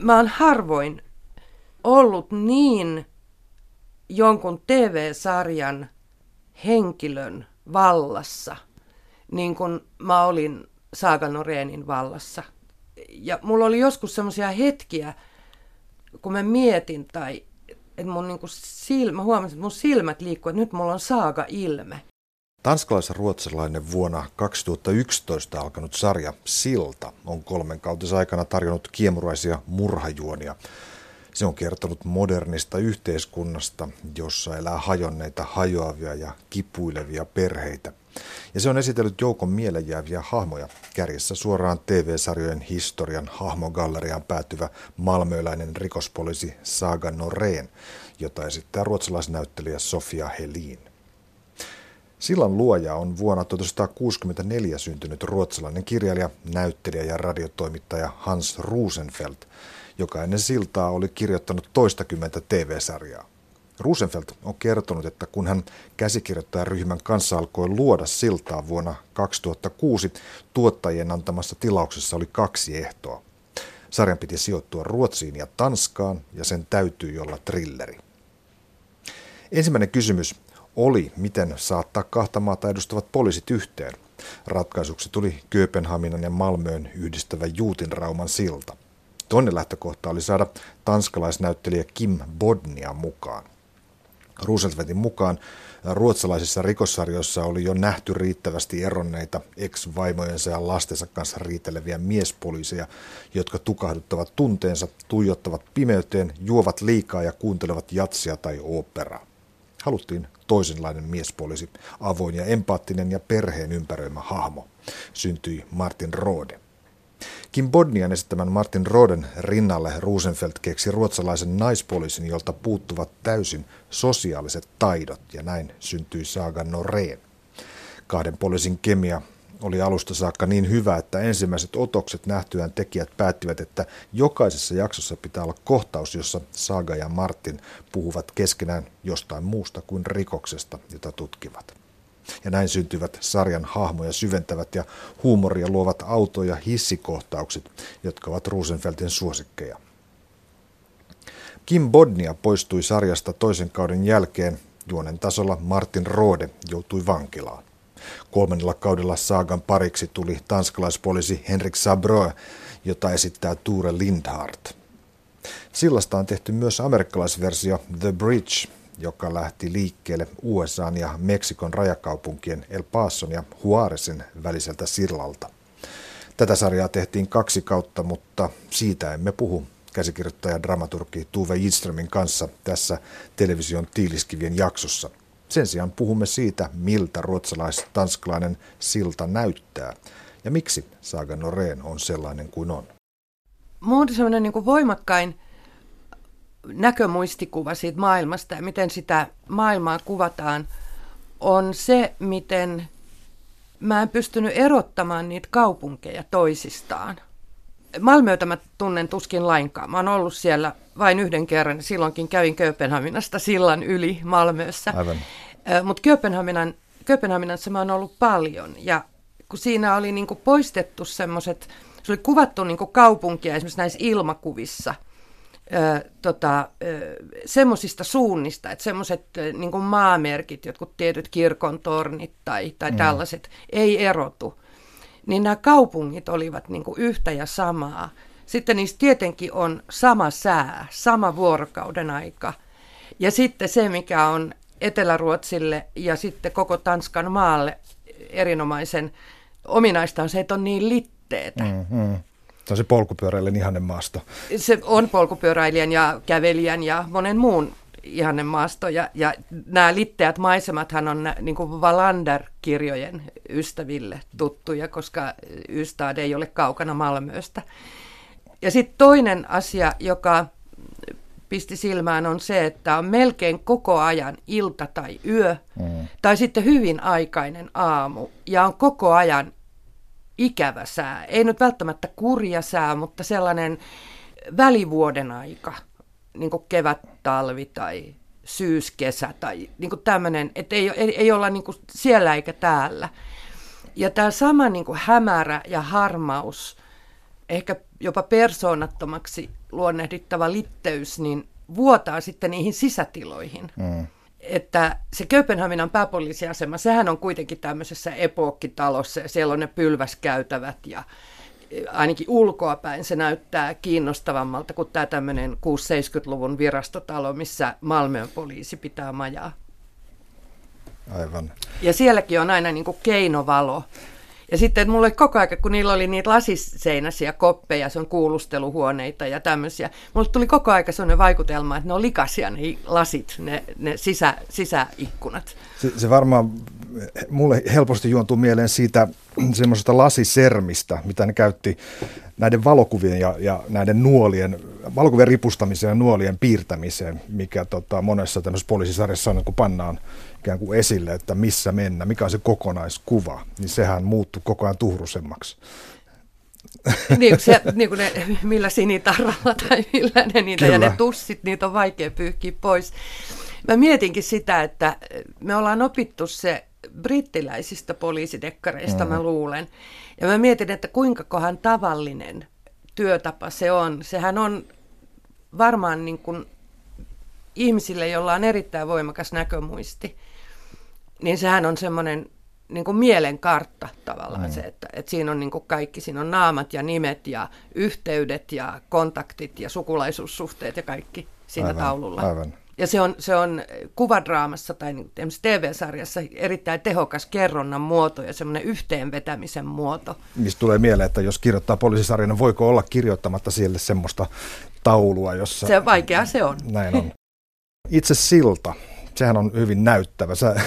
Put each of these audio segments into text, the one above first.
mä oon harvoin ollut niin jonkun TV-sarjan henkilön vallassa, niin kuin mä olin Saaga vallassa. Ja mulla oli joskus semmoisia hetkiä, kun mä mietin tai että mun niinku silmä, huomasin, että mun silmät liikkuu, että nyt mulla on Saaga ilme. Tanskalais-ruotsalainen vuonna 2011 alkanut sarja Silta on kolmen kautisaikana tarjonnut kiemuraisia murhajuonia. Se on kertonut modernista yhteiskunnasta, jossa elää hajonneita, hajoavia ja kipuilevia perheitä. Ja se on esitellyt joukon mielenjääviä hahmoja, kärjessä suoraan TV-sarjojen historian hahmogalleriaan päätyvä malmöläinen rikospoliisi Saga Noreen, jota esittää ruotsalaisnäyttelijä Sofia Helin. Sillan luoja on vuonna 1964 syntynyt ruotsalainen kirjailija, näyttelijä ja radiotoimittaja Hans Rosenfeldt, joka ennen siltaa oli kirjoittanut toistakymmentä TV-sarjaa. Rosenfeldt on kertonut, että kun hän käsikirjoittajaryhmän kanssa alkoi luoda siltaa vuonna 2006, tuottajien antamassa tilauksessa oli kaksi ehtoa. Sarjan piti sijoittua Ruotsiin ja Tanskaan ja sen täytyy olla trilleri. Ensimmäinen kysymys oli, miten saattaa kahta maata edustavat poliisit yhteen. Ratkaisuksi tuli Kööpenhaminan ja Malmöön yhdistävä Juutinrauman silta. Toinen lähtökohta oli saada tanskalaisnäyttelijä Kim Bodnia mukaan. Rooseveltin mukaan ruotsalaisissa rikossarjoissa oli jo nähty riittävästi eronneita ex-vaimojensa ja lastensa kanssa riiteleviä miespoliiseja, jotka tukahduttavat tunteensa, tuijottavat pimeyteen, juovat liikaa ja kuuntelevat jatsia tai operaa. Haluttiin toisenlainen miespoliisi, avoin ja empaattinen ja perheen ympäröimä hahmo. Syntyi Martin Rode. Kim Bodnian esittämän Martin Roden rinnalle Rosenfeldt keksi ruotsalaisen naispoliisin, jolta puuttuvat täysin sosiaaliset taidot, ja näin syntyi Saga Noreen. Kahden poliisin kemia oli alusta saakka niin hyvä, että ensimmäiset otokset nähtyään tekijät päättivät, että jokaisessa jaksossa pitää olla kohtaus, jossa Saga ja Martin puhuvat keskenään jostain muusta kuin rikoksesta, jota tutkivat. Ja näin syntyvät sarjan hahmoja syventävät ja huumoria luovat auto- ja hissikohtaukset, jotka ovat Rosenfeldin suosikkeja. Kim Bodnia poistui sarjasta toisen kauden jälkeen. Juonen tasolla Martin Rode joutui vankilaan. Kolmannella kaudella saagan pariksi tuli tanskalaispoliisi Henrik Sabrö, jota esittää Ture Lindhardt. Sillasta on tehty myös amerikkalaisversio The Bridge, joka lähti liikkeelle USA ja Meksikon rajakaupunkien El Pason ja Juarezin väliseltä sillalta. Tätä sarjaa tehtiin kaksi kautta, mutta siitä emme puhu käsikirjoittaja dramaturgi Tuve Jidströmin kanssa tässä television tiiliskivien jaksossa. Sen sijaan puhumme siitä, miltä ruotsalais-tanskalainen silta näyttää ja miksi Saga Noreen on sellainen kuin on. Muuten sellainen niin voimakkain näkömuistikuva siitä maailmasta ja miten sitä maailmaa kuvataan, on se, miten mä en pystynyt erottamaan niitä kaupunkeja toisistaan. Malmöötä mä tunnen tuskin lainkaan. Mä oon ollut siellä vain yhden kerran. Silloinkin kävin Kööpenhaminasta sillan yli Malmössä. Mutta Kööpenhaminan, Kööpenhaminassa mä oon ollut paljon. Ja kun siinä oli niinku poistettu semmoiset, se oli kuvattu niinku kaupunkia esimerkiksi näissä ilmakuvissa – tota, semmoisista suunnista, että semmoiset niin maamerkit, jotkut tietyt kirkon tornit tai, tai mm. tällaiset, ei erotu. Niin nämä kaupungit olivat niin yhtä ja samaa. Sitten niissä tietenkin on sama sää, sama vuorokauden aika. Ja sitten se, mikä on Etelä-Ruotsille ja sitten koko Tanskan maalle erinomaisen ominaista on se, että on niin litteetä. Mm-hmm. Se on se polkupyöräilijän ihanne maasto. Se on polkupyöräilijän ja kävelijän ja monen muun ihanne maasto. Ja, ja nämä litteät maisemathan on niin kuin Valander-kirjojen ystäville tuttuja, koska Ystad ei ole kaukana Malmöstä. Ja sitten toinen asia, joka pisti silmään, on se, että on melkein koko ajan ilta tai yö, mm. tai sitten hyvin aikainen aamu, ja on koko ajan ikävä sää. Ei nyt välttämättä kurja sää, mutta sellainen välivuoden aika, niin kuin kevät, talvi tai syyskesä tai niin kuin tämmöinen, että ei, ei, ei olla niin kuin siellä eikä täällä. Ja tämä sama niin kuin hämärä ja harmaus ehkä jopa persoonattomaksi luonnehdittava litteys, niin vuotaa sitten niihin sisätiloihin. Mm. Että se Kööpenhaminan pääpoliisiasema, sehän on kuitenkin tämmöisessä epookkitalossa ja siellä on ne pylväskäytävät ja ainakin ulkoapäin se näyttää kiinnostavammalta kuin tämä tämmöinen 6-70-luvun virastotalo, missä Malmön poliisi pitää majaa. Aivan. Ja sielläkin on aina niin kuin keinovalo. Ja sitten mulle koko ajan, kun niillä oli niitä lasiseinäisiä koppeja, se on kuulusteluhuoneita ja tämmöisiä, mulle tuli koko ajan sellainen vaikutelma, että ne on likaisia ne lasit, ne, ne sisä, sisäikkunat. Se, se varmaan mulle helposti juontuu mieleen siitä semmoisesta lasisermistä, mitä ne käytti näiden valokuvien ja, ja näiden nuolien, valokuvien ripustamiseen ja nuolien piirtämiseen, mikä tota, monessa tämmöisessä poliisisarjassa on, kun pannaan ikään kuin esille, että missä mennä, mikä on se kokonaiskuva, niin sehän muuttuu koko ajan tuhrusemmaksi. niin, se, niin kuin ne, millä sinitarralla tai millä ne niitä, Kyllä. ja ne tussit, niitä on vaikea pyyhkiä pois. Mä mietinkin sitä, että me ollaan opittu se brittiläisistä poliisidekkareista, mm. mä luulen. Ja mä mietin, että kuinka kohan tavallinen työtapa se on. Sehän on varmaan niin kuin ihmisille, jolla on erittäin voimakas näkömuisti, niin sehän on semmoinen niin kuin mielenkartta tavallaan mm. se, että, että siinä on niin kuin kaikki, siinä on naamat ja nimet ja yhteydet ja kontaktit ja sukulaisuussuhteet ja kaikki siinä aivan, taululla. Aivan. Ja se on, se on kuvadraamassa tai niin TV-sarjassa erittäin tehokas kerronnan muoto ja semmoinen yhteenvetämisen muoto. Mistä tulee mieleen, että jos kirjoittaa poliisisarjan, niin voiko olla kirjoittamatta siellä semmoista taulua, jossa... Se vaikea se on. Näin on. Itse silta, sehän on hyvin näyttävä. Sä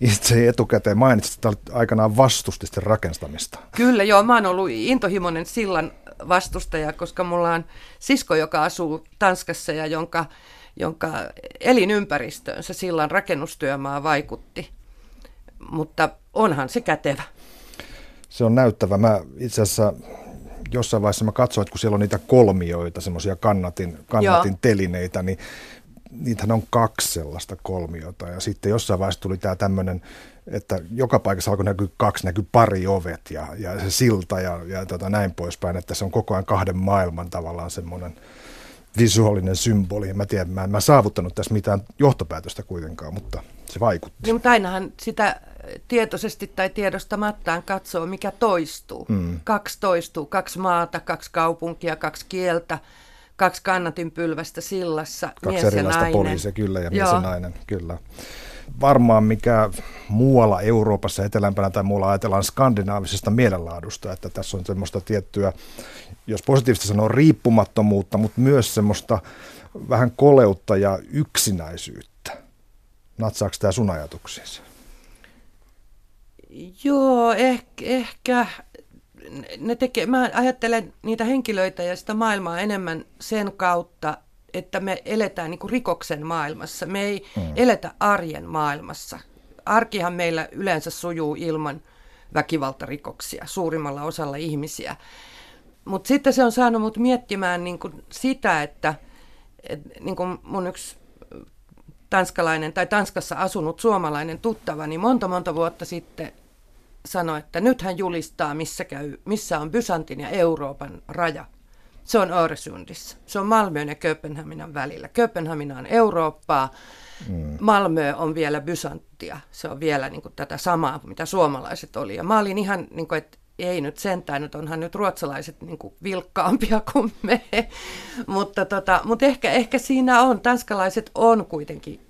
itse etukäteen mainitsit, että aikanaan vastusti sitä rakentamista. Kyllä, joo. Mä oon ollut intohimoinen sillan vastustaja, koska mulla on sisko, joka asuu Tanskassa ja jonka, jonka elinympäristöönsä sillan rakennustyömaa vaikutti. Mutta onhan se kätevä. Se on näyttävä. Mä itse asiassa jossain vaiheessa mä katsoin, että kun siellä on niitä kolmioita, semmoisia kannatin, kannatin telineitä, niin niitähän on kaksi sellaista kolmiota ja sitten jossain vaiheessa tuli tämä tämmöinen, että joka paikassa alkoi näkyä kaksi, näkyy pari ovet ja, ja se silta ja, ja tota näin poispäin, että se on koko ajan kahden maailman tavallaan semmoinen visuaalinen symboli. Mä tiedän, mä en mä saavuttanut tässä mitään johtopäätöstä kuitenkaan, mutta se vaikutti. Niin, mutta ainahan sitä tietoisesti tai tiedostamattaan katsoo, mikä toistuu. Mm. Kaksi toistuu, kaksi maata, kaksi kaupunkia, kaksi kieltä kaksi kannatinpylvästä sillassa, kaksi mies ja nainen. poliisia, kyllä, ja mies Joo. ja nainen, kyllä. Varmaan mikä muualla Euroopassa, etelämpänä tai muualla ajatellaan skandinaavisesta mielenlaadusta, että tässä on semmoista tiettyä, jos positiivista sanoo, riippumattomuutta, mutta myös semmoista vähän koleutta ja yksinäisyyttä. Natsaako tämä sun ajatuksiinsa? Joo, ehkä, ehkä ne tekee, mä ajattelen niitä henkilöitä ja sitä maailmaa enemmän sen kautta, että me eletään niin kuin rikoksen maailmassa. Me ei mm. eletä arjen maailmassa. Arkihan meillä yleensä sujuu ilman väkivaltarikoksia suurimmalla osalla ihmisiä. Mutta sitten se on saanut mut miettimään niin kuin sitä, että et, niin kuin mun yksi tanskalainen tai Tanskassa asunut suomalainen tuttava, niin monta monta vuotta sitten sanoi, että nyt hän julistaa, missä, käy, missä on Byzantin ja Euroopan raja. Se on Öresundissa. Se on Malmön ja Kööpenhaminan välillä. Kööpenhamina on Eurooppaa, mm. Malmö on vielä Byzanttia. Se on vielä niin kuin, tätä samaa, mitä suomalaiset oli. Ja mä olin ihan, niin kuin, että ei nyt sentään, nyt onhan nyt ruotsalaiset niin kuin vilkkaampia kuin me. mutta, tota, mutta ehkä, ehkä siinä on, tanskalaiset on kuitenkin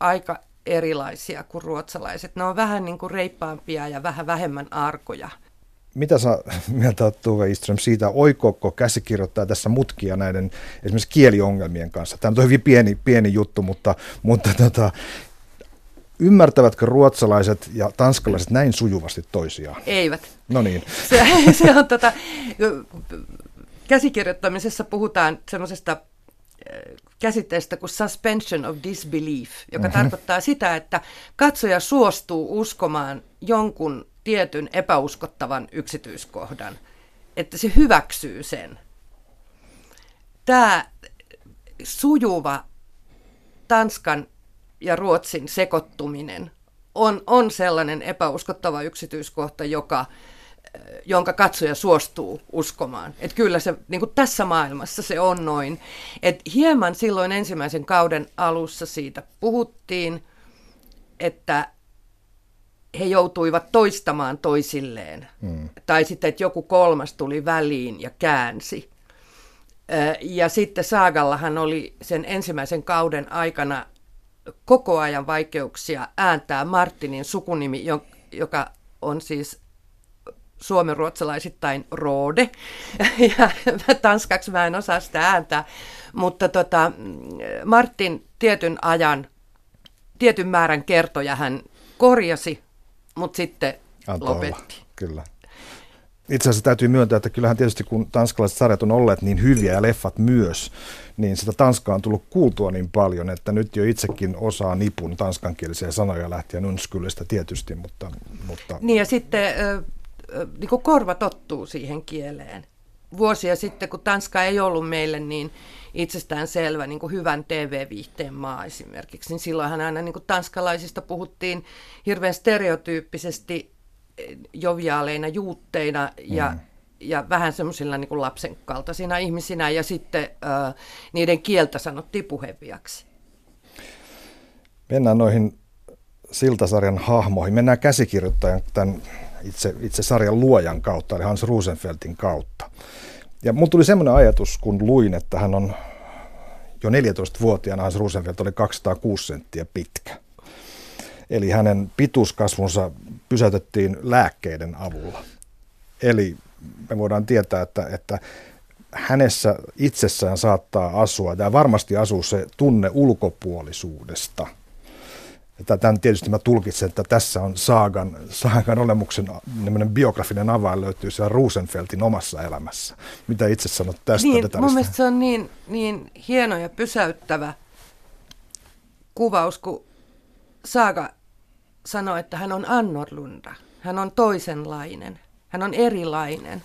aika erilaisia kuin ruotsalaiset. Ne on vähän niin kuin reippaampia ja vähän vähemmän arkoja. Mitä sä mieltä olet Tuve Iström siitä, oikoko käsikirjoittaa tässä mutkia näiden esimerkiksi kieliongelmien kanssa? Tämä on hyvin pieni, pieni juttu, mutta, mutta tota, ymmärtävätkö ruotsalaiset ja tanskalaiset näin sujuvasti toisiaan? Eivät. No niin. Se, se on tota, käsikirjoittamisessa puhutaan semmoisesta käsitteestä kuin suspension of disbelief, joka mm-hmm. tarkoittaa sitä, että katsoja suostuu uskomaan jonkun tietyn epäuskottavan yksityiskohdan, että se hyväksyy sen. Tämä sujuva Tanskan ja Ruotsin sekoittuminen on, on sellainen epäuskottava yksityiskohta, joka jonka katsoja suostuu uskomaan. Että kyllä se niin kuin tässä maailmassa se on noin. Et hieman silloin ensimmäisen kauden alussa siitä puhuttiin, että he joutuivat toistamaan toisilleen. Hmm. Tai sitten, että joku kolmas tuli väliin ja käänsi. Ja sitten Saagallahan oli sen ensimmäisen kauden aikana koko ajan vaikeuksia ääntää Martinin sukunimi, joka on siis suomenruotsalaisittain Rode, ja tanskaksi mä en osaa sitä ääntää, mutta tota, Martin tietyn ajan, tietyn määrän kertoja hän korjasi, mutta sitten Antoi lopetti. Olla. Kyllä. Itse asiassa täytyy myöntää, että kyllähän tietysti kun tanskalaiset sarjat on olleet niin hyviä ja leffat myös, niin sitä Tanskaa on tullut kuultua niin paljon, että nyt jo itsekin osaa nipun tanskankielisiä sanoja lähtien unskylistä tietysti, mutta, mutta... Niin ja sitten niin kuin korva tottuu siihen kieleen. Vuosia sitten, kun Tanska ei ollut meille niin itsestään selvä niin kuin hyvän TV-viihteen maa esimerkiksi, niin silloinhan aina niin kuin tanskalaisista puhuttiin hirveän stereotyyppisesti eh, joviaaleina juutteina ja, mm. ja vähän semmoisilla niin lapsen kaltaisina ihmisinä ja sitten äh, niiden kieltä sanottiin puheviaksi. Mennään noihin Siltasarjan hahmoihin. Mennään käsikirjoittajan tämän itse, itse sarjan luojan kautta, eli Hans Rosenfeldin kautta. Ja mun tuli semmoinen ajatus, kun luin, että hän on jo 14-vuotiaana Hans Rosenfeld oli 206 senttiä pitkä. Eli hänen pituuskasvunsa pysäytettiin lääkkeiden avulla. Eli me voidaan tietää, että, että hänessä itsessään saattaa asua, ja varmasti asuu se tunne ulkopuolisuudesta – Tämän tietysti mä tulkitsen, että tässä on Saagan, Saagan olemuksen biografinen avain löytyy siellä Rosenfeltin omassa elämässä. Mitä itse sanot tästä niin, Mun mielestä se on niin, niin hieno ja pysäyttävä kuvaus, kun Saaga sanoi, että hän on annorlunda. Hän on toisenlainen. Hän on erilainen.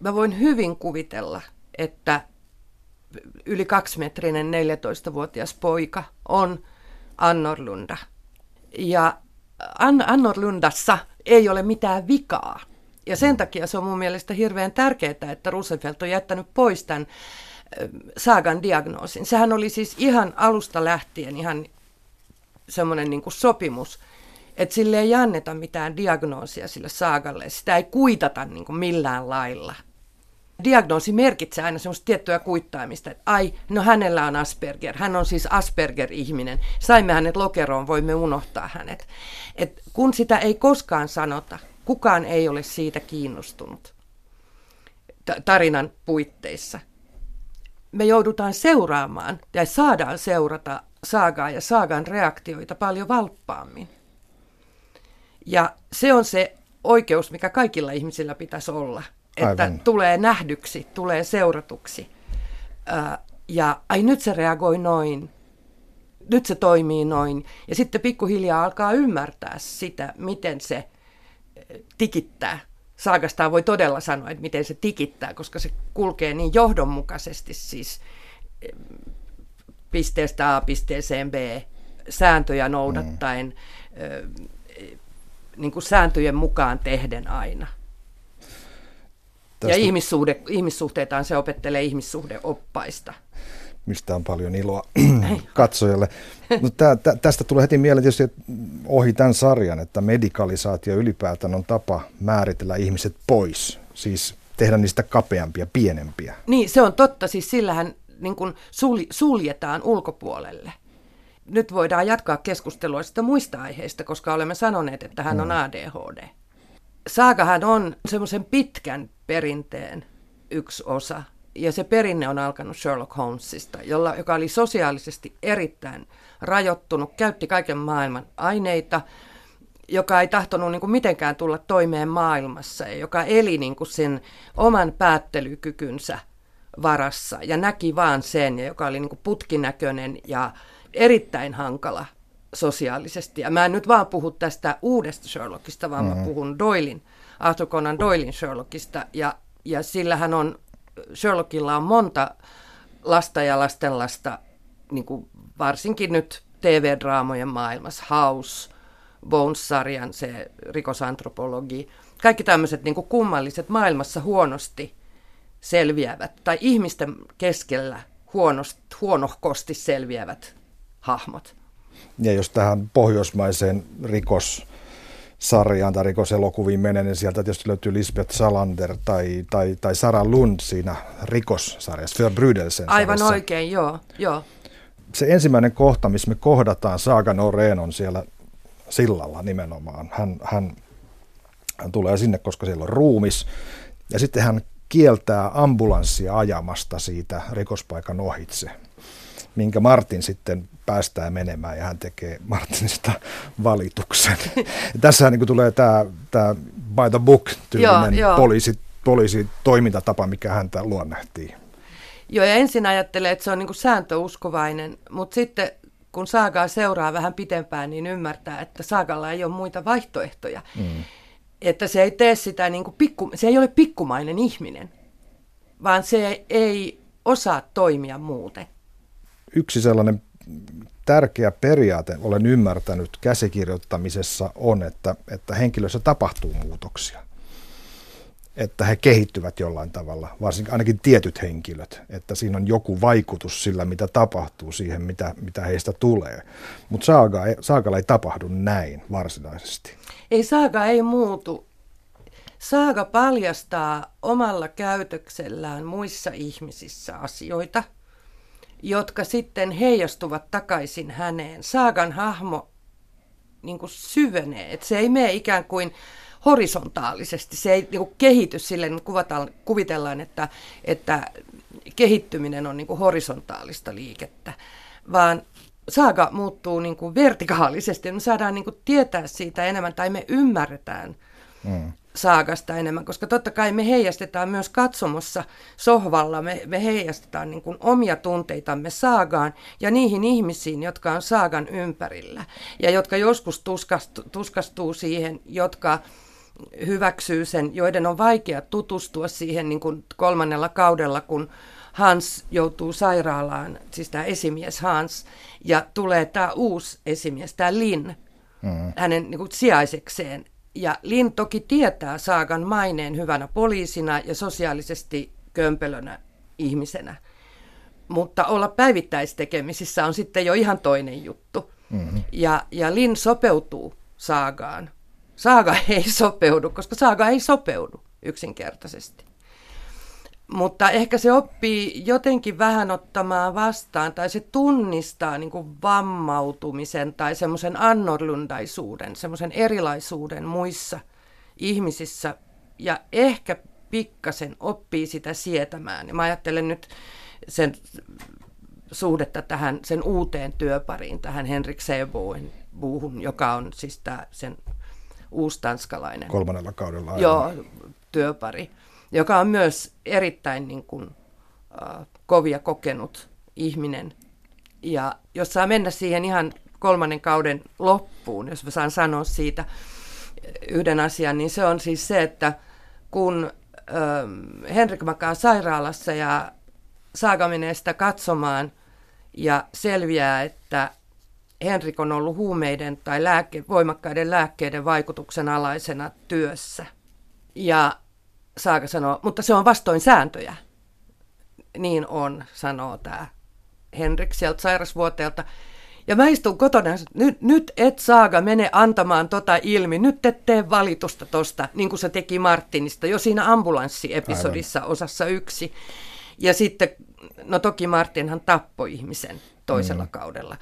Mä voin hyvin kuvitella, että yli kaksimetrinen 14-vuotias poika on – annorlunda. Ja An- annorlundassa ei ole mitään vikaa. Ja sen takia se on mun mielestä hirveän tärkeää, että Roosevelt on jättänyt pois tämän Saagan diagnoosin. Sehän oli siis ihan alusta lähtien ihan semmoinen niin sopimus, että sille ei anneta mitään diagnoosia sille Saagalle. Sitä ei kuitata niin kuin millään lailla – diagnoosi merkitsee aina semmoista tiettyä kuittaamista, että ai, no hänellä on Asperger, hän on siis Asperger-ihminen, saimme hänet lokeroon, voimme unohtaa hänet. Et kun sitä ei koskaan sanota, kukaan ei ole siitä kiinnostunut tarinan puitteissa. Me joudutaan seuraamaan ja saadaan seurata saagaa ja saagan reaktioita paljon valppaammin. Ja se on se oikeus, mikä kaikilla ihmisillä pitäisi olla – että Aivan. tulee nähdyksi, tulee seuratuksi. ja ai nyt se reagoi noin, nyt se toimii noin. Ja sitten pikkuhiljaa alkaa ymmärtää sitä, miten se tikittää. Saakastaan voi todella sanoa, että miten se tikittää, koska se kulkee niin johdonmukaisesti siis pisteestä A pisteeseen B sääntöjä noudattaen, mm. niin kuin sääntöjen mukaan tehden aina. Tästä... Ja ihmissuhde, ihmissuhteitaan se opettelee ihmissuhdeoppaista. Mistä on paljon iloa katsojalle. No, tää, tä, tästä tulee heti mieleen tietysti ohi tämän sarjan, että medikalisaatio ylipäätään on tapa määritellä ihmiset pois. Siis tehdä niistä kapeampia, pienempiä. Niin, se on totta. Siis sillähän niin kuin suljetaan ulkopuolelle. Nyt voidaan jatkaa keskustelua sitä muista aiheista, koska olemme sanoneet, että hän on ADHD. Saagahan on semmoisen pitkän perinteen yksi osa. Ja se perinne on alkanut Sherlock Holmesista, jolla, joka oli sosiaalisesti erittäin rajoittunut, käytti kaiken maailman aineita, joka ei tahtonut niin kuin mitenkään tulla toimeen maailmassa ja joka eli niin kuin sen oman päättelykykynsä varassa ja näki vaan sen, ja joka oli niin kuin putkinäköinen ja erittäin hankala sosiaalisesti. Ja mä en nyt vaan puhu tästä uudesta Sherlockista, vaan mm-hmm. mä puhun Doylin Arthur Conan Doylin Sherlockista, ja, ja sillähän on, Sherlockilla on monta lasta ja lastenlasta, niin kuin varsinkin nyt TV-draamojen maailmassa, House, Bones-sarjan, se rikosantropologi, Kaikki tämmöiset niin kummalliset maailmassa huonosti selviävät tai ihmisten keskellä huonosti, huonohkosti selviävät hahmot. Ja jos tähän pohjoismaiseen rikos sarjaan tai rikoselokuviin menee, niin sieltä tietysti löytyy Lisbeth Salander tai, tai, tai Sara Lund siinä rikossarjassa, Förbrydelsen Aivan oikein, joo, joo. Se ensimmäinen kohta, missä me kohdataan Saga Noreen on siellä sillalla nimenomaan. Hän, hän, hän tulee sinne, koska siellä on ruumis. Ja sitten hän kieltää ambulanssia ajamasta siitä rikospaikan ohitse, minkä Martin sitten päästää menemään ja hän tekee Martinista valituksen. Tässähän niin tulee tämä, tämä by the book tyylinen joo, poliisi, poliisitoimintatapa, mikä häntä luonnehtii. Joo, ja ensin ajattelee, että se on niin kuin sääntöuskovainen, mutta sitten kun Saagaa seuraa vähän pitempään, niin ymmärtää, että Saagalla ei ole muita vaihtoehtoja. Mm. Että se ei tee sitä, niin kuin pikku, se ei ole pikkumainen ihminen, vaan se ei osaa toimia muuten. Yksi sellainen tärkeä periaate, olen ymmärtänyt käsikirjoittamisessa, on, että, että henkilössä tapahtuu muutoksia. Että he kehittyvät jollain tavalla, varsinkin ainakin tietyt henkilöt, että siinä on joku vaikutus sillä, mitä tapahtuu siihen, mitä, mitä heistä tulee. Mutta saaga, saagalla ei tapahdu näin varsinaisesti. Ei saaga ei muutu. Saaga paljastaa omalla käytöksellään muissa ihmisissä asioita – jotka sitten heijastuvat takaisin häneen. Saagan hahmo niin kuin syvenee, että se ei mene ikään kuin horisontaalisesti, se ei niin kuin kehity silleen, kuvataan, kuvitellaan, että, että kehittyminen on niin kuin horisontaalista liikettä, vaan saaga muuttuu niin kuin vertikaalisesti, me saadaan niin kuin tietää siitä enemmän tai me ymmärretään mm saakasta enemmän, koska totta kai me heijastetaan myös katsomossa sohvalla, me, me heijastetaan niin kuin omia tunteitamme saagaan ja niihin ihmisiin, jotka on saagan ympärillä ja jotka joskus tuskastuu, tuskastuu siihen, jotka hyväksyy sen, joiden on vaikea tutustua siihen niin kuin kolmannella kaudella, kun Hans joutuu sairaalaan, siis tämä esimies Hans, ja tulee tämä uusi esimies, tämä Lin, mm. hänen niin kuin, sijaisekseen, ja Lin toki tietää Saagan maineen hyvänä poliisina ja sosiaalisesti kömpelönä ihmisenä. Mutta olla päivittäistekemisissä on sitten jo ihan toinen juttu. Mm-hmm. Ja, ja Lin sopeutuu Saagaan. Saaga ei sopeudu, koska Saaga ei sopeudu yksinkertaisesti mutta ehkä se oppii jotenkin vähän ottamaan vastaan, tai se tunnistaa niin kuin vammautumisen tai semmoisen annorlundaisuuden, semmoisen erilaisuuden muissa ihmisissä, ja ehkä pikkasen oppii sitä sietämään. Ja mä ajattelen nyt sen suhdetta tähän sen uuteen työpariin, tähän Henrik Seeboen buuhun, joka on siis tämä sen uustanskalainen. Kolmannella kaudella aivan. Joo, työpari joka on myös erittäin niin kuin, kovia kokenut ihminen. Ja jos saa mennä siihen ihan kolmannen kauden loppuun, jos mä saan sanoa siitä yhden asian, niin se on siis se, että kun Henrik makaa sairaalassa ja Saaga menee sitä katsomaan ja selviää, että Henrik on ollut huumeiden tai lääke, voimakkaiden lääkkeiden vaikutuksen alaisena työssä. Ja Saaka sanoo, mutta se on vastoin sääntöjä. Niin on, sanoo tämä Henrik sieltä sairasvuoteelta. Ja mä istun kotona, että nyt, nyt et Saaga mene antamaan tota ilmi, nyt et tee valitusta tosta, niin kuin se teki Martinista jo siinä ambulanssiepisodissa Aivan. osassa yksi. Ja sitten, no toki Martinhan tappoi ihmisen toisella mm. kaudella.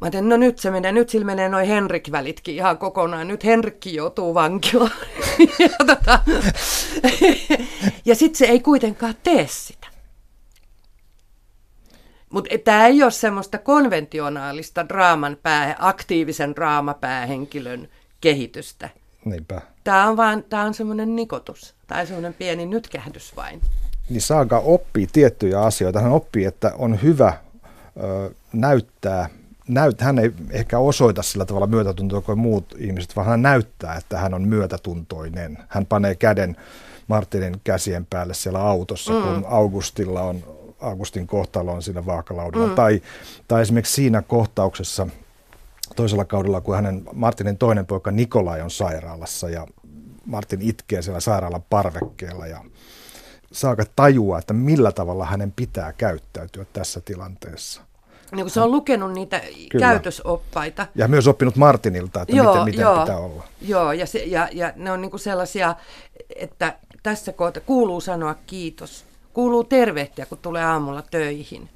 Mä ajattelin, no nyt se menee, nyt sillä menee noin Henrik-välitkin ihan kokonaan. Nyt Henrikki joutuu vankilaan. ja tota, ja sitten se ei kuitenkaan tee sitä. Mutta tämä ei ole semmoista konventionaalista draaman pää, aktiivisen draamapäähenkilön kehitystä. Niinpä. Tämä on vaan, tämä on semmoinen nikotus, tai semmoinen pieni nytkähdys vain. Niin Saaga oppii tiettyjä asioita. Hän oppii, että on hyvä ö, näyttää näyt, hän ei ehkä osoita sillä tavalla myötätuntoa kuin muut ihmiset, vaan hän näyttää, että hän on myötätuntoinen. Hän panee käden Martinin käsien päälle siellä autossa, mm. kun Augustilla on, Augustin kohtalo on siinä vaakalaudalla. Mm. Tai, tai esimerkiksi siinä kohtauksessa toisella kaudella, kun hänen Martinin toinen poika Nikolai on sairaalassa ja Martin itkee siellä sairaalan parvekkeella ja Saaga tajua, että millä tavalla hänen pitää käyttäytyä tässä tilanteessa. Niin kun se on lukenut niitä Kyllä. käytösoppaita. Ja myös oppinut Martinilta, että joo, miten, miten joo, pitää olla. Joo, ja, se, ja, ja ne on niin sellaisia, että tässä kohtaa kuuluu sanoa kiitos. Kuuluu tervehtiä, kun tulee aamulla töihin.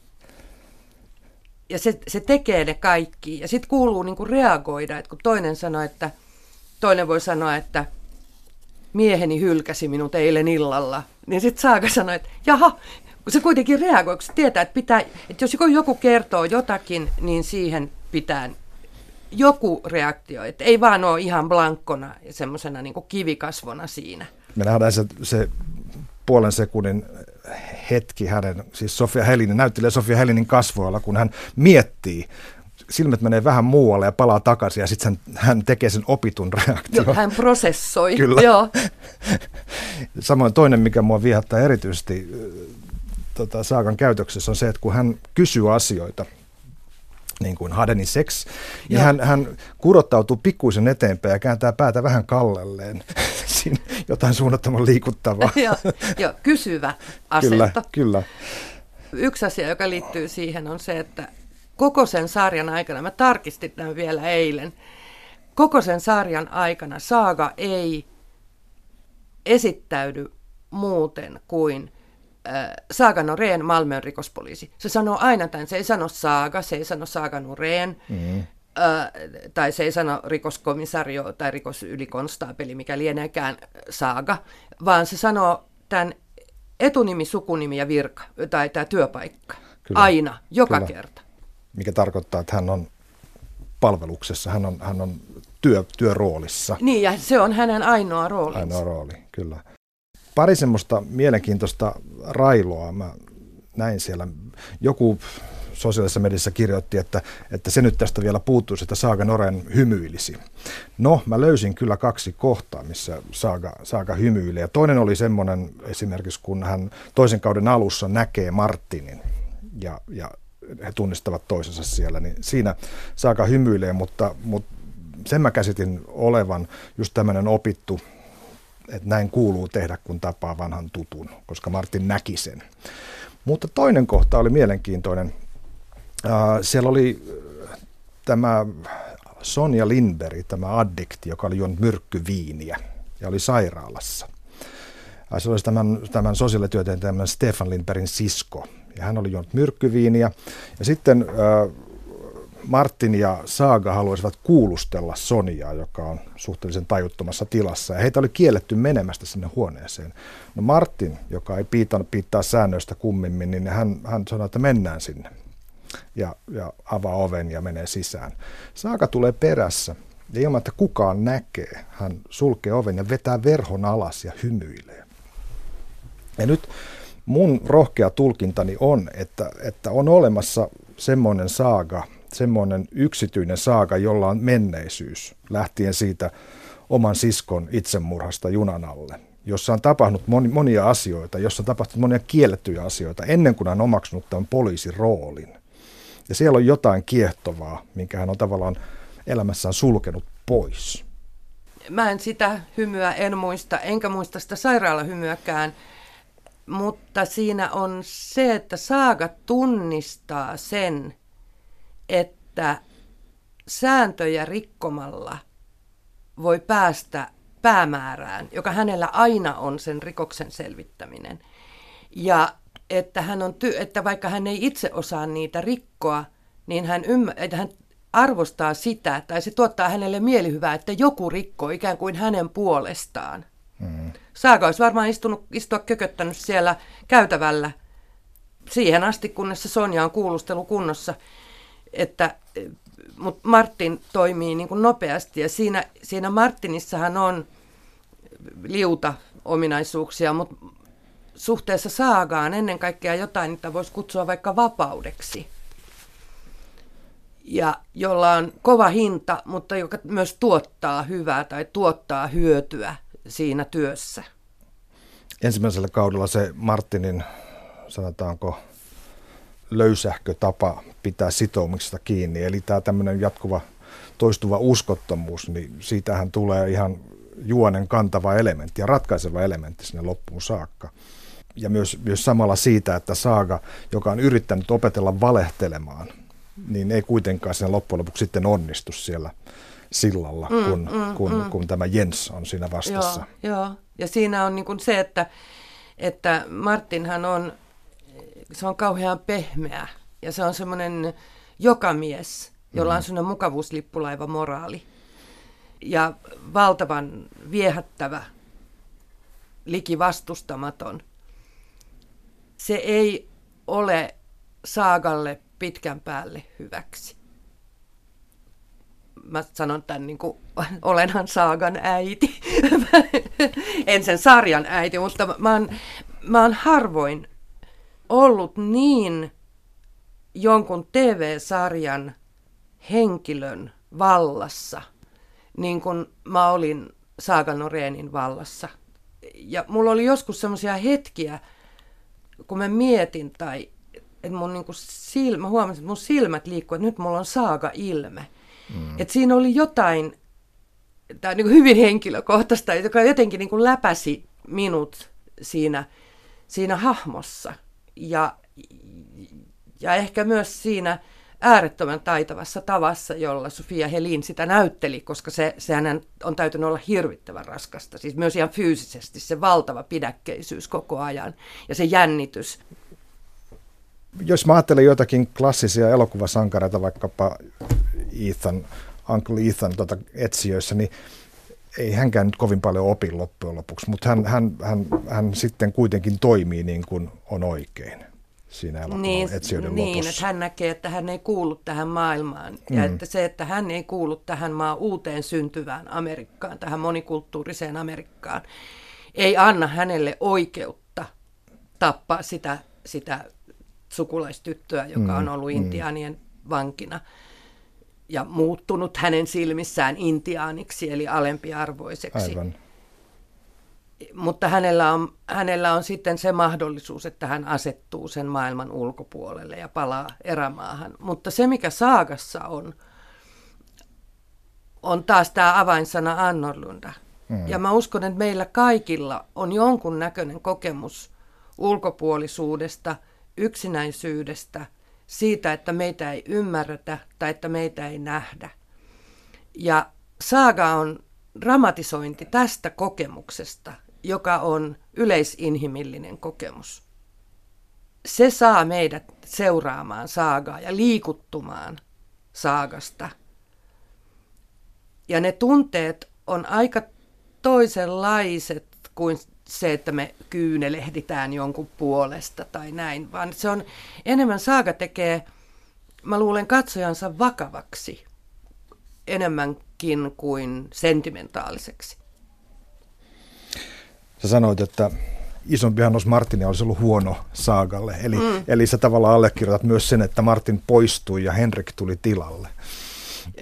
Ja se, se tekee ne kaikki. Ja sitten kuuluu niin reagoida, että kun toinen sanoo, että toinen voi sanoa, että mieheni hylkäsi minut eilen illalla, niin sitten Saaka sanoi, että jaha, se kuitenkin reagoi, kun se tietää, että, pitää, että jos joku kertoo jotakin, niin siihen pitää joku reaktio, että ei vaan ole ihan blankkona ja semmoisena niin kivikasvona siinä. Me nähdään se, se puolen sekunnin hetki hänen, siis Sofia Helinin, näyttelee Sofia Helinin kasvoilla, kun hän miettii, silmät menee vähän muualle ja palaa takaisin ja sitten hän tekee sen opitun reaktion. Joo, hän prosessoi. Kyllä. Joo. Samoin toinen, mikä mua viehättää erityisesti tota, Saakan käytöksessä on se, että kun hän kysyy asioita, niin kuin Hadenin seks, niin hän, hän kurottautuu pikkuisen eteenpäin ja kääntää päätä vähän kallelleen. Siinä jotain suunnattoman liikuttavaa. joo, jo, kysyvä asento. Kyllä, kyllä. Yksi asia, joka liittyy siihen, on se, että koko sen sarjan aikana, mä tarkistin tämän vielä eilen, koko sen sarjan aikana Saaga ei esittäydy muuten kuin äh, Saaga Noreen Malmön rikospoliisi. Se sanoo aina tämän, se ei sano Saaga, se ei sano Saaga Noreen, mm-hmm. äh, tai se ei sano rikoskomisario tai rikosylikonstaapeli, mikä lieneekään Saaga, vaan se sanoo tämän etunimi, sukunimi ja virka, tai tämä työpaikka. Kyllä. Aina, joka Kyllä. kerta mikä tarkoittaa, että hän on palveluksessa, hän on, hän on työ, työroolissa. Niin, ja se on hänen ainoa rooli. Ainoa rooli, kyllä. Pari semmoista mielenkiintoista railoa mä näin siellä. Joku sosiaalisessa mediassa kirjoitti, että, että se nyt tästä vielä puuttuisi, että Saaga Noren hymyilisi. No, mä löysin kyllä kaksi kohtaa, missä Saaga, Saaga hymyilee. Toinen oli semmoinen esimerkiksi, kun hän toisen kauden alussa näkee Martinin ja, ja he tunnistavat toisensa siellä, niin siinä Saaka hymyilee, mutta, mutta sen mä käsitin olevan just tämmöinen opittu, että näin kuuluu tehdä, kun tapaa vanhan tutun, koska Martin näki sen. Mutta toinen kohta oli mielenkiintoinen. Siellä oli tämä Sonja Lindberg, tämä addikti, joka oli juonut myrkkyviiniä ja oli sairaalassa. Se olisi tämän, tämän sosiaalityöteentäjän Stefan Lindbergin sisko, ja hän oli juonut myrkkyviiniä. Ja sitten äh, Martin ja Saaga haluaisivat kuulustella Soniaa, joka on suhteellisen tajuttomassa tilassa. Ja heitä oli kielletty menemästä sinne huoneeseen. No Martin, joka ei piittaa, piittaa säännöistä kummimmin, niin hän, hän sanoi, että mennään sinne. Ja, ja avaa oven ja menee sisään. Saaka tulee perässä. Ja ilman, että kukaan näkee, hän sulkee oven ja vetää verhon alas ja hymyilee. Ja nyt mun rohkea tulkintani on, että, että on olemassa semmoinen saaga, semmoinen yksityinen saaga, jolla on menneisyys, lähtien siitä oman siskon itsemurhasta junan alle, jossa on tapahtunut monia asioita, jossa on tapahtunut monia kiellettyjä asioita ennen kuin hän on omaksunut tämän poliisin roolin. Ja siellä on jotain kiehtovaa, minkä hän on tavallaan elämässään sulkenut pois. Mä en sitä hymyä en muista, enkä muista sitä sairaalahymyäkään mutta siinä on se, että saaga tunnistaa sen, että sääntöjä rikkomalla voi päästä päämäärään, joka hänellä aina on sen rikoksen selvittäminen. Ja että, hän on ty- että vaikka hän ei itse osaa niitä rikkoa, niin hän, ymmär- että hän arvostaa sitä, tai se tuottaa hänelle mielihyvää, että joku rikkoo ikään kuin hänen puolestaan. Mm. Saaka olisi varmaan istunut, istua kököttänyt siellä käytävällä siihen asti, kunnes se Sonja on kuulustelu kunnossa. Että, mutta Martin toimii niin kuin nopeasti ja siinä, siinä Martinissahan on liuta ominaisuuksia, mutta suhteessa Saagaan ennen kaikkea jotain, mitä voisi kutsua vaikka vapaudeksi. Ja jolla on kova hinta, mutta joka myös tuottaa hyvää tai tuottaa hyötyä siinä työssä? Ensimmäisellä kaudella se Martinin, sanotaanko, löysähkö tapa pitää sitoumuksista kiinni. Eli tämä tämmöinen jatkuva toistuva uskottomuus, niin siitähän tulee ihan, juonen kantava elementti ja ratkaiseva elementti sinne loppuun saakka. Ja myös, myös samalla siitä, että Saaga, joka on yrittänyt opetella valehtelemaan, niin ei kuitenkaan sen loppujen lopuksi sitten onnistu siellä sillalla, mm, kun, mm, kun, mm. kun tämä Jens on siinä vastassa. Joo, joo. ja siinä on niin kuin se, että, että Martinhan on, se on kauhean pehmeä ja se on semmoinen jokamies, jolla on mm. semmoinen mukavuuslippulaiva moraali ja valtavan viehättävä, liki vastustamaton. Se ei ole Saagalle pitkän päälle hyväksi. Mä sanon tämän niin kuin, olenhan Saagan äiti. en sen sarjan äiti, mutta mä oon, mä oon harvoin ollut niin jonkun TV-sarjan henkilön vallassa, niin kuin mä olin Saaga Noreenin vallassa. Ja mulla oli joskus semmoisia hetkiä, kun mä mietin tai että mun niinku silmä, huomasin, että mun silmät liikkuu, että nyt mulla on saaga ilme. Mm. Että siinä oli jotain, tämä niinku hyvin henkilökohtaista, joka jotenkin niinku läpäsi minut siinä, siinä hahmossa. Ja, ja ehkä myös siinä äärettömän taitavassa tavassa, jolla Sofia Helin sitä näytteli, koska se, sehän on täytynyt olla hirvittävän raskasta. Siis myös ihan fyysisesti se valtava pidäkkeisyys koko ajan ja se jännitys. Jos mä ajattelen jotakin klassisia elokuvasankareita, vaikkapa Ethan, Uncle Ethan tuota etsijöissä, niin ei hänkään nyt kovin paljon opi loppujen lopuksi, mutta hän, hän, hän, hän sitten kuitenkin toimii niin kuin on oikein siinä elokuvan niin, etsijöiden niin, lopussa. että hän näkee, että hän ei kuulu tähän maailmaan. Mm. Ja että se, että hän ei kuulu tähän maan uuteen syntyvään Amerikkaan, tähän monikulttuuriseen Amerikkaan, ei anna hänelle oikeutta tappaa sitä, sitä sukulaistyttöä, joka mm. on ollut mm. intiaanien mm. vankina ja muuttunut hänen silmissään intiaaniksi, eli alempiarvoiseksi. Aivan mutta hänellä on, hänellä on sitten se mahdollisuus, että hän asettuu sen maailman ulkopuolelle ja palaa erämaahan. Mutta se, mikä saagassa on, on taas tämä avainsana Annorlunda. Mm. Ja mä uskon, että meillä kaikilla on jonkun näköinen kokemus ulkopuolisuudesta, yksinäisyydestä, siitä, että meitä ei ymmärretä tai että meitä ei nähdä. Ja saaga on dramatisointi tästä kokemuksesta, joka on yleisinhimillinen kokemus. Se saa meidät seuraamaan saagaa ja liikuttumaan saagasta. Ja ne tunteet on aika toisenlaiset kuin se, että me kyynelehditään jonkun puolesta tai näin, vaan se on enemmän saaga tekee, mä luulen katsojansa vakavaksi enemmänkin kuin sentimentaaliseksi. Sä sanoit, että isompi Hannos Martinia olisi ollut huono saagalle. Eli, mm. eli sä tavallaan allekirjoitat myös sen, että Martin poistui ja Henrik tuli tilalle.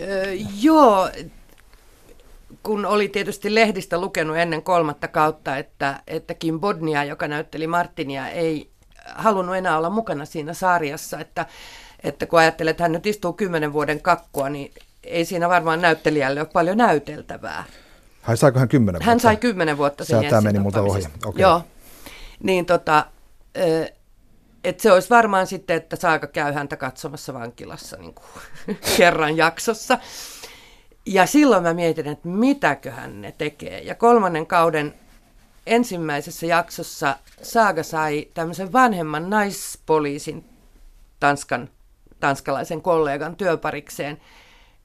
Öö, joo, kun oli tietysti lehdistä lukenut ennen kolmatta kautta, että, että Kim Bodnia, joka näytteli Martinia, ei halunnut enää olla mukana siinä sarjassa, että, että kun ajattelee, että hän nyt istuu kymmenen vuoden kakkua, niin ei siinä varmaan näyttelijälle ole paljon näyteltävää. Hän saiko hän kymmenen vuotta? Hän sai kymmenen vuotta sen Tämä meni multa ohi. Okay. Joo. Niin tota, että se olisi varmaan sitten, että Saaka käy häntä katsomassa vankilassa niin kuin, kerran jaksossa. Ja silloin mä mietin, että mitäköhän ne tekee. Ja kolmannen kauden ensimmäisessä jaksossa Saaga sai tämmöisen vanhemman naispoliisin Tanskan, tanskalaisen kollegan työparikseen.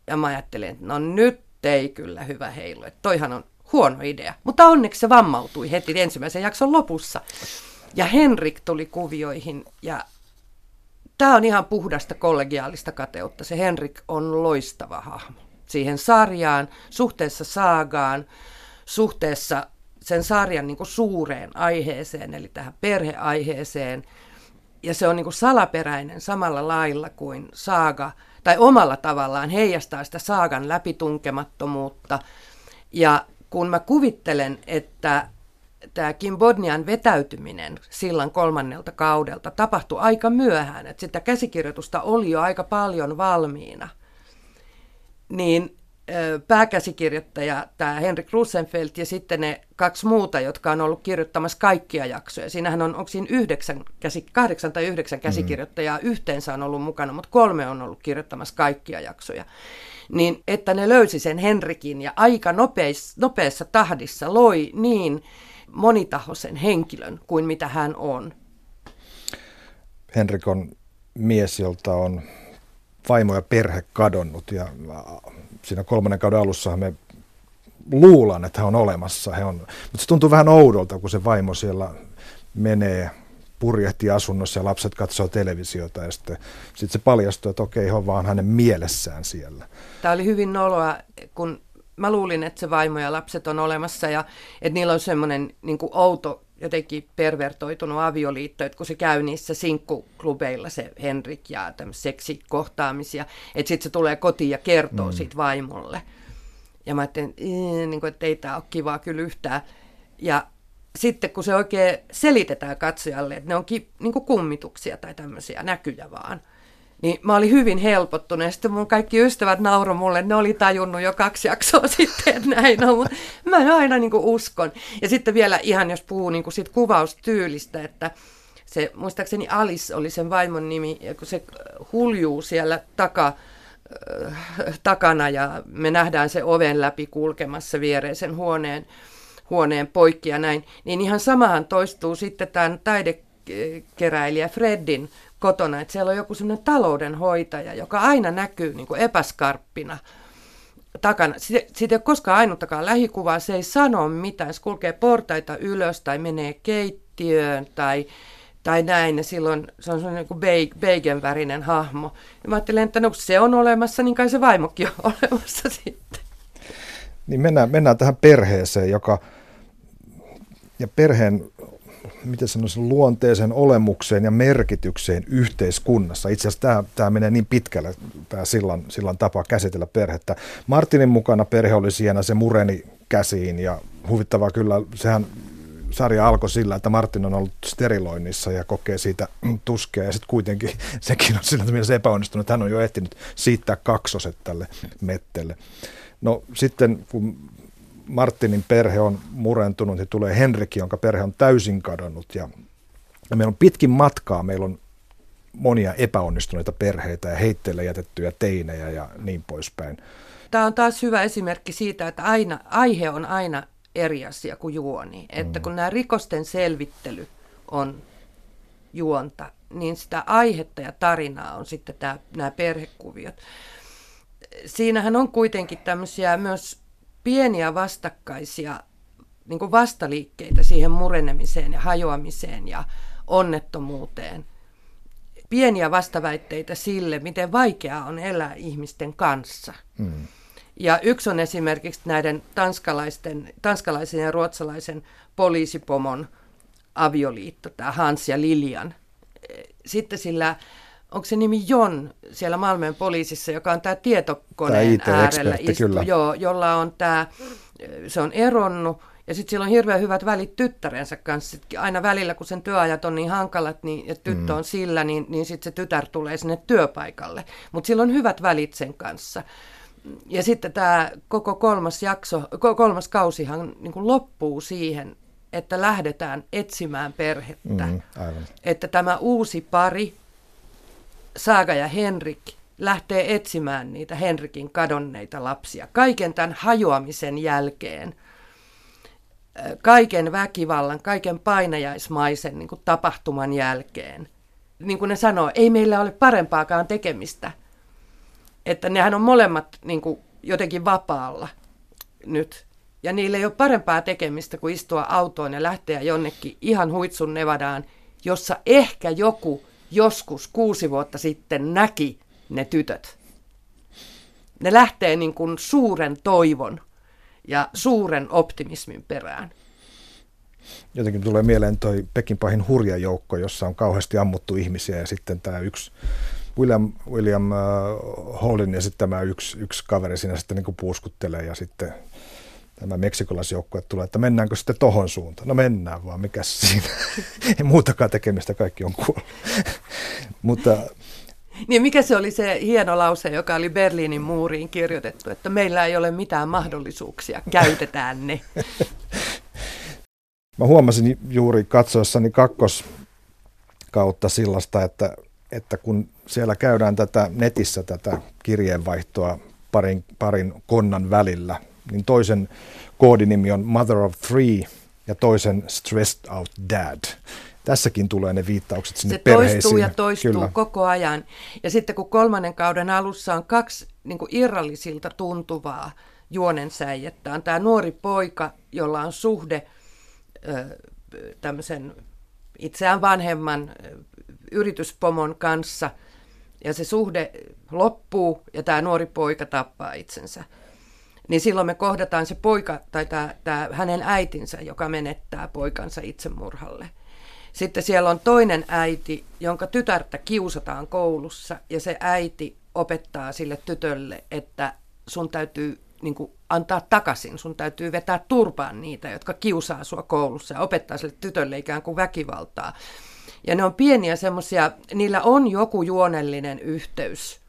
Ja mä ajattelin, että no nyt ei kyllä hyvä heilu. Että toihan on huono idea. Mutta onneksi se vammautui heti ensimmäisen jakson lopussa. Ja Henrik tuli kuvioihin ja tämä on ihan puhdasta kollegiaalista kateutta. Se Henrik on loistava hahmo siihen sarjaan, suhteessa saagaan, suhteessa sen sarjan niin kuin suureen aiheeseen, eli tähän perheaiheeseen. Ja se on niin kuin salaperäinen samalla lailla kuin saaga – tai omalla tavallaan heijastaa sitä saagan läpitunkemattomuutta. Ja kun mä kuvittelen, että tämä Kim Bodnian vetäytyminen sillan kolmannelta kaudelta tapahtui aika myöhään, että sitä käsikirjoitusta oli jo aika paljon valmiina, niin pääkäsikirjoittaja, tämä Henrik Rosenfeldt ja sitten ne kaksi muuta, jotka on ollut kirjoittamassa kaikkia jaksoja. Siinähän on, onko siinä yhdeksän, kahdeksan tai yhdeksän mm. käsikirjoittajaa mm. yhteensä on ollut mukana, mutta kolme on ollut kirjoittamassa kaikkia jaksoja. Niin, että ne löysi sen Henrikin ja aika nopeissa, nopeassa tahdissa loi niin monitahoisen henkilön kuin mitä hän on. Henrik on mise, jolta on vaimo ja perhe kadonnut ja siinä kolmannen kauden alussa me luulan, että hän on olemassa. He on, mutta se tuntuu vähän oudolta, kun se vaimo siellä menee, purjehtii asunnossa ja lapset katsoo televisiota ja sitten sit se paljastuu, että okei, he on vaan hänen mielessään siellä. Tämä oli hyvin noloa, kun mä luulin, että se vaimo ja lapset on olemassa ja että niillä on semmoinen niin outo jotenkin pervertoitunut avioliitto, että kun se käy niissä sinkkuklubeilla se Henrik ja seksikohtaamisia, että sitten se tulee kotiin ja kertoo mm. siitä vaimolle. Ja mä ajattelin, niin kuin, että ei tämä ole kivaa kyllä yhtään. Ja sitten kun se oikein selitetään katsojalle, että ne on ki, niin kummituksia tai tämmöisiä näkyjä vaan – niin mä olin hyvin helpottunut. Ja sitten mun kaikki ystävät nauroi mulle, ne oli tajunnut jo kaksi jaksoa sitten, että näin on. Mutta mä aina niin kuin uskon. Ja sitten vielä ihan, jos puhuu niin kuin siitä kuvaustyylistä, että se, muistaakseni Alice oli sen vaimon nimi, ja kun se huljuu siellä taka, äh, takana ja me nähdään se oven läpi kulkemassa viereisen huoneen, huoneen poikki ja näin, niin ihan samahan toistuu sitten tämän taidekeräilijä Freddin kotona, että siellä on joku sellainen taloudenhoitaja, joka aina näkyy niin kuin epäskarppina takana. Siitä, ei ole koskaan ainuttakaan lähikuvaa, se ei sano mitään, se kulkee portaita ylös tai menee keittiöön tai, tai näin, ja silloin se on sellainen niin beigen värinen hahmo. Ja mä ajattelen, että no kun se on olemassa, niin kai se vaimokin on olemassa sitten. Niin mennään, mennään tähän perheeseen, joka ja perheen miten sanoisin, luonteeseen olemukseen ja merkitykseen yhteiskunnassa. Itse asiassa tämä, tämä menee niin pitkälle, tämä sillan, sillan tapa käsitellä perhettä. Martinin mukana perhe oli siinä, se mureni käsiin ja huvittavaa kyllä, sehän sarja alkoi sillä, että Martin on ollut steriloinnissa ja kokee siitä tuskea ja sitten kuitenkin sekin on sillä mielessä epäonnistunut, että hän on jo ehtinyt siittää kaksoset tälle mettelle. No sitten kun Martinin perhe on murentunut, niin tulee Henrik, jonka perhe on täysin kadonnut ja, ja meillä on pitkin matkaa, meillä on monia epäonnistuneita perheitä ja heitteille jätettyjä teinejä ja niin poispäin. Tämä on taas hyvä esimerkki siitä, että aina, aihe on aina eri asia kuin juoni. Että mm. kun nämä rikosten selvittely on juonta, niin sitä aihetta ja tarinaa on sitten tämä, nämä perhekuviot. Siinähän on kuitenkin tämmöisiä myös pieniä vastakkaisia niin kuin vastaliikkeitä siihen murenemiseen ja hajoamiseen ja onnettomuuteen. Pieniä vastaväitteitä sille, miten vaikeaa on elää ihmisten kanssa. Hmm. Ja yksi on esimerkiksi näiden tanskalaisten, tanskalaisen ja ruotsalaisen poliisipomon avioliitto, tämä Hans ja Lilian. Sitten sillä onko se nimi Jon siellä Malmön poliisissa, joka on tämä tietokoneen tämä äärellä istu, kyllä. Joo, jolla on tämä, se on eronnut, ja sitten sillä on hirveän hyvät välit tyttärensä kanssa. Aina välillä, kun sen työajat on niin hankalat niin, ja tyttö mm. on sillä, niin, niin sitten se tytär tulee sinne työpaikalle. Mutta sillä on hyvät välit sen kanssa. Ja sitten tämä koko kolmas jakso, kolmas kausihan niin kuin loppuu siihen, että lähdetään etsimään perhettä. Mm, aivan. Että tämä uusi pari, Saaga ja Henrik lähtee etsimään niitä Henrikin kadonneita lapsia. Kaiken tämän hajoamisen jälkeen, kaiken väkivallan, kaiken painajaismaisen niin kuin tapahtuman jälkeen. Niin kuin ne sanoo, ei meillä ole parempaakaan tekemistä. Että nehän on molemmat niin kuin jotenkin vapaalla nyt. Ja niillä ei ole parempaa tekemistä kuin istua autoon ja lähteä jonnekin ihan huitsun Nevadaan, jossa ehkä joku joskus kuusi vuotta sitten näki ne tytöt. Ne lähtee niin kuin suuren toivon ja suuren optimismin perään. Jotenkin tulee mieleen toi Pekinpahin hurja joukko, jossa on kauheasti ammuttu ihmisiä ja sitten tämä yksi William, William uh, Hallin ja sitten tämä yksi, yksi kaveri siinä sitten niin kuin puuskuttelee ja sitten tämä meksikolaisjoukkue tulee, että mennäänkö sitten tohon suuntaan. No mennään vaan, mikä siinä. Ei muutakaan tekemistä, kaikki on kuollut. Mutta Niin mikä se oli se hieno lause, joka oli Berliinin muuriin kirjoitettu, että meillä ei ole mitään mahdollisuuksia, käytetään ne. Mä huomasin juuri katsoessani kakkos kautta sillasta, että, että kun siellä käydään tätä netissä tätä kirjeenvaihtoa parin, parin konnan välillä, niin toisen koodinimi on Mother of Three ja toisen Stressed Out Dad. Tässäkin tulee ne viittaukset sinne Se perheisiin. toistuu ja toistuu Kyllä. koko ajan. Ja sitten kun kolmannen kauden alussa on kaksi niin kuin irrallisilta tuntuvaa juonensäijettä, on tämä nuori poika, jolla on suhde ö, tämmöisen itseään vanhemman yrityspomon kanssa, ja se suhde loppuu, ja tämä nuori poika tappaa itsensä. Niin silloin me kohdataan se poika, tai tämä, tämä hänen äitinsä, joka menettää poikansa itsemurhalle. Sitten siellä on toinen äiti, jonka tytärtä kiusataan koulussa, ja se äiti opettaa sille tytölle, että sun täytyy niin kuin, antaa takaisin, sun täytyy vetää turpaan niitä, jotka kiusaa sua koulussa, ja opettaa sille tytölle ikään kuin väkivaltaa. Ja ne on pieniä semmoisia, niillä on joku juonellinen yhteys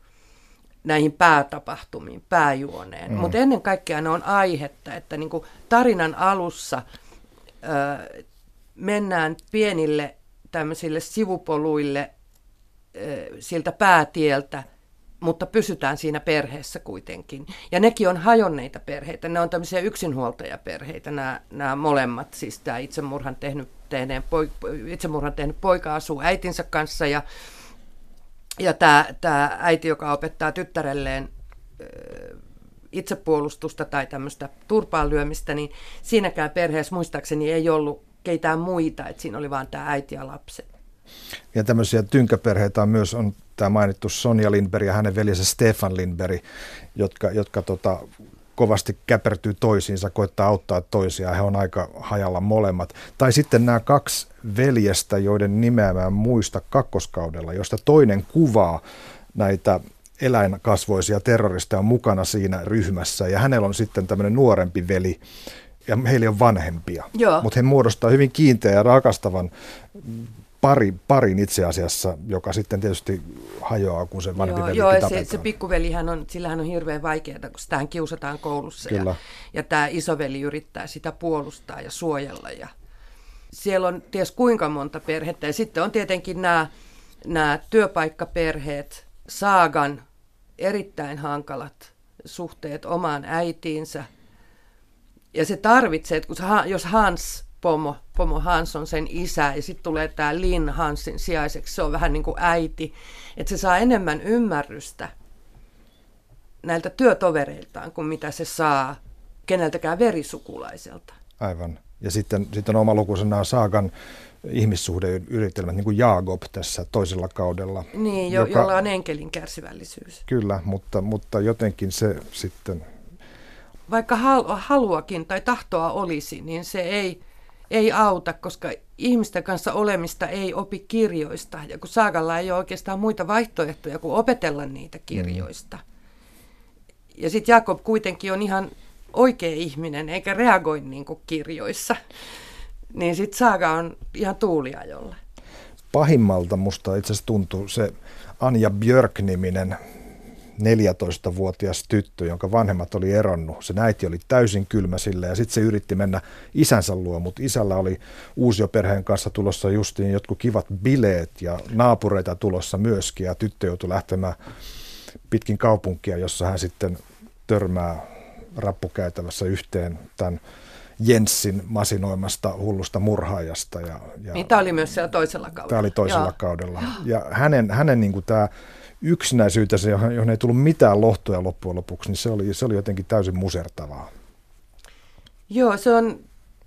näihin päätapahtumiin, pääjuoneen. Mm. Mutta ennen kaikkea ne on aihetta, että niin kuin tarinan alussa ö, mennään pienille tämmöisille sivupoluille ö, siltä päätieltä, mutta pysytään siinä perheessä kuitenkin. Ja nekin on hajonneita perheitä, ne on tämmöisiä yksinhuoltajaperheitä, nämä, nämä molemmat, siis tämä itsemurhan tehnyt, tehneen poika, itsemurhan tehnyt poika asuu äitinsä kanssa ja ja tämä, tämä äiti, joka opettaa tyttärelleen itsepuolustusta tai tämmöistä turpaan lyömistä, niin siinäkään perheessä muistaakseni ei ollut keitään muita, että siinä oli vain tämä äiti ja lapset. Ja tämmöisiä tynkäperheitä on myös on tämä mainittu Sonja Lindberg ja hänen veljensä Stefan Lindberg, jotka, jotka tota, kovasti käpertyy toisiinsa, koittaa auttaa toisiaan. He on aika hajalla molemmat. Tai sitten nämä kaksi veljestä, joiden nimeä mä en muista kakkoskaudella, josta toinen kuvaa näitä eläinkasvoisia terroristeja mukana siinä ryhmässä. Ja hänellä on sitten tämmöinen nuorempi veli, ja heillä on vanhempia. Mutta he muodostaa hyvin kiinteän ja rakastavan pari, parin itse asiassa, joka sitten tietysti hajoaa, kun se vanhempi joo, joo, se, se pikkuvelihän on, sillähän on hirveän vaikeaa, kun sitähän kiusataan koulussa. Kyllä. Ja, ja tämä isoveli yrittää sitä puolustaa ja suojella. Ja siellä on ties kuinka monta perhettä. Ja sitten on tietenkin nämä, nämä työpaikkaperheet, Saagan erittäin hankalat suhteet omaan äitiinsä. Ja se tarvitsee, että kun, jos Hans pomo, pomo Hans on sen isä ja sitten tulee tämä Lin Hansin sijaiseksi, se on vähän niin kuin äiti, että se saa enemmän ymmärrystä näiltä työtovereiltaan kuin mitä se saa keneltäkään verisukulaiselta. Aivan. Ja sitten, sitten oma lukuisena Saagan ihmissuhdeyritelmät, niin kuin Jaagob tässä toisella kaudella. Niin, jo, joka, jolla on enkelin kärsivällisyys. Kyllä, mutta, mutta jotenkin se sitten... Vaikka haluakin tai tahtoa olisi, niin se ei, ei auta, koska ihmisten kanssa olemista ei opi kirjoista. Ja kun Saagalla ei ole oikeastaan muita vaihtoehtoja kuin opetella niitä kirjoista. Mm. Ja sitten Jakob kuitenkin on ihan oikea ihminen, eikä reagoi niin kuin kirjoissa. Niin sitten Saaga on ihan tuuliajolla. Pahimmalta musta itse asiassa tuntuu se Anja Björk-niminen 14-vuotias tyttö, jonka vanhemmat oli eronnut. Se äiti oli täysin kylmä sille ja sitten se yritti mennä isänsä luo, mutta isällä oli uusioperheen kanssa tulossa justiin jotkut kivat bileet ja naapureita tulossa myöskin ja tyttö joutui lähtemään pitkin kaupunkia, jossa hän sitten törmää rappukäytävässä yhteen tämän Jenssin masinoimasta hullusta murhaajasta. Ja, ja niin tämä oli myös siellä toisella kaudella. Tämä oli toisella Joo. kaudella. Ja hänen, hänen niin kuin tämä yksinäisyytensä, johon ei tullut mitään lohtoja loppujen lopuksi, niin se oli, se oli jotenkin täysin musertavaa. Joo, se on,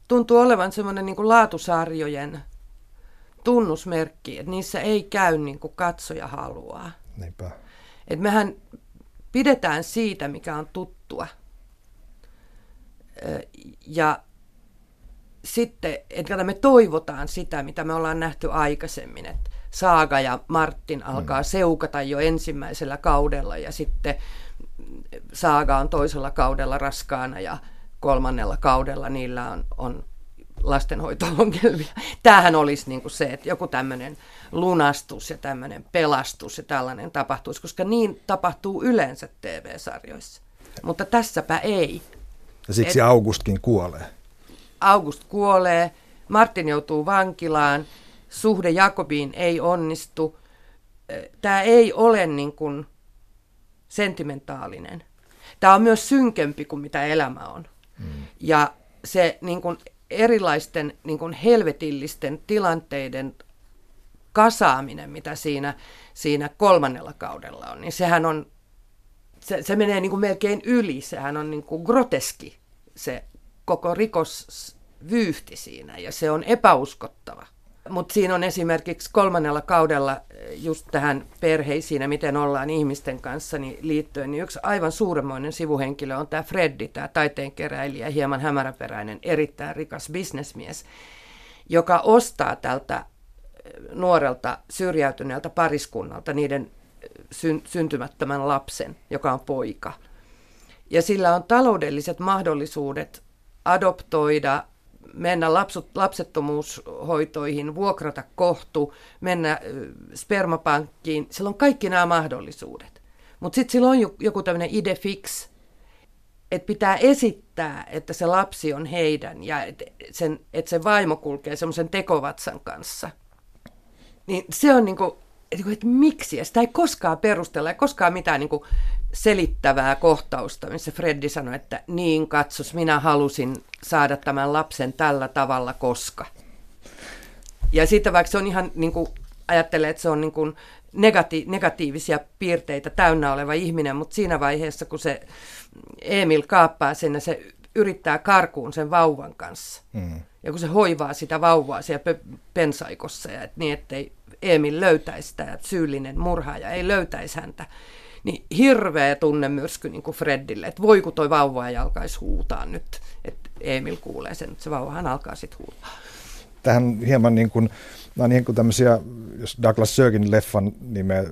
tuntuu olevan semmoinen niin kuin laatusarjojen tunnusmerkki, että niissä ei käy niin kuin katsoja haluaa. Niinpä. Et mehän pidetään siitä, mikä on tuttua. Ja sitten, että me toivotaan sitä, mitä me ollaan nähty aikaisemmin, että Saaga ja Martin alkaa mm. seukata jo ensimmäisellä kaudella ja sitten Saaga on toisella kaudella raskaana ja kolmannella kaudella niillä on, on lastenhoito-ongelmia. Tämähän olisi niin kuin se, että joku tämmöinen lunastus ja tämmöinen pelastus ja tällainen tapahtuisi, koska niin tapahtuu yleensä TV-sarjoissa. Mutta tässäpä ei. Ja siksi Et, Augustkin kuolee. August kuolee, Martin joutuu vankilaan, suhde Jakobiin ei onnistu. Tämä ei ole niin kuin sentimentaalinen. Tämä on myös synkempi kuin mitä elämä on. Mm. Ja se niin kuin erilaisten niin kuin helvetillisten tilanteiden kasaaminen, mitä siinä, siinä kolmannella kaudella on, niin sehän on, se, se menee niin kuin melkein yli, sehän on niin kuin groteski se koko rikosvyyhti siinä ja se on epäuskottava. Mutta siinä on esimerkiksi kolmannella kaudella just tähän perheisiin ja miten ollaan ihmisten kanssa niin liittyen, niin yksi aivan suuremmoinen sivuhenkilö on tämä Freddi, tämä taiteenkeräilijä, hieman hämäräperäinen, erittäin rikas bisnesmies, joka ostaa tältä nuorelta syrjäytyneeltä pariskunnalta niiden sy- syntymättömän lapsen, joka on poika. Ja sillä on taloudelliset mahdollisuudet adoptoida, mennä lapsut, lapsettomuushoitoihin, vuokrata kohtu, mennä spermapankkiin. Sillä on kaikki nämä mahdollisuudet. Mutta sitten sillä on joku tämmöinen ide fix, että pitää esittää, että se lapsi on heidän ja että sen, et se vaimo kulkee semmoisen tekovatsan kanssa – niin se on niin kuin, että, että miksi, ja sitä ei koskaan perustella, ei koskaan mitään niin kuin selittävää kohtausta, missä Freddi sanoi, että niin katsos, minä halusin saada tämän lapsen tällä tavalla, koska. Ja sitten vaikka se on ihan, niin kuin, ajattelee, että se on niin kuin negati- negatiivisia piirteitä täynnä oleva ihminen, mutta siinä vaiheessa, kun se Emil kaappaa sen ja se yrittää karkuun sen vauvan kanssa, mm. ja kun se hoivaa sitä vauvaa siellä pensaikossa, ja et niin ettei Emil löytäisi sitä, että syyllinen murhaaja ei löytäisi häntä, niin hirveä tunnemyrsky niin kuin Freddille, että voi kun toi vauva ei alkaisi huutaa nyt, että Emil kuulee sen, että se vauvahan alkaa sitten huutaa. Tähän hieman niin kuin, nämä niin kuin tämmöisiä, jos Douglas Sirkin leffan nimeä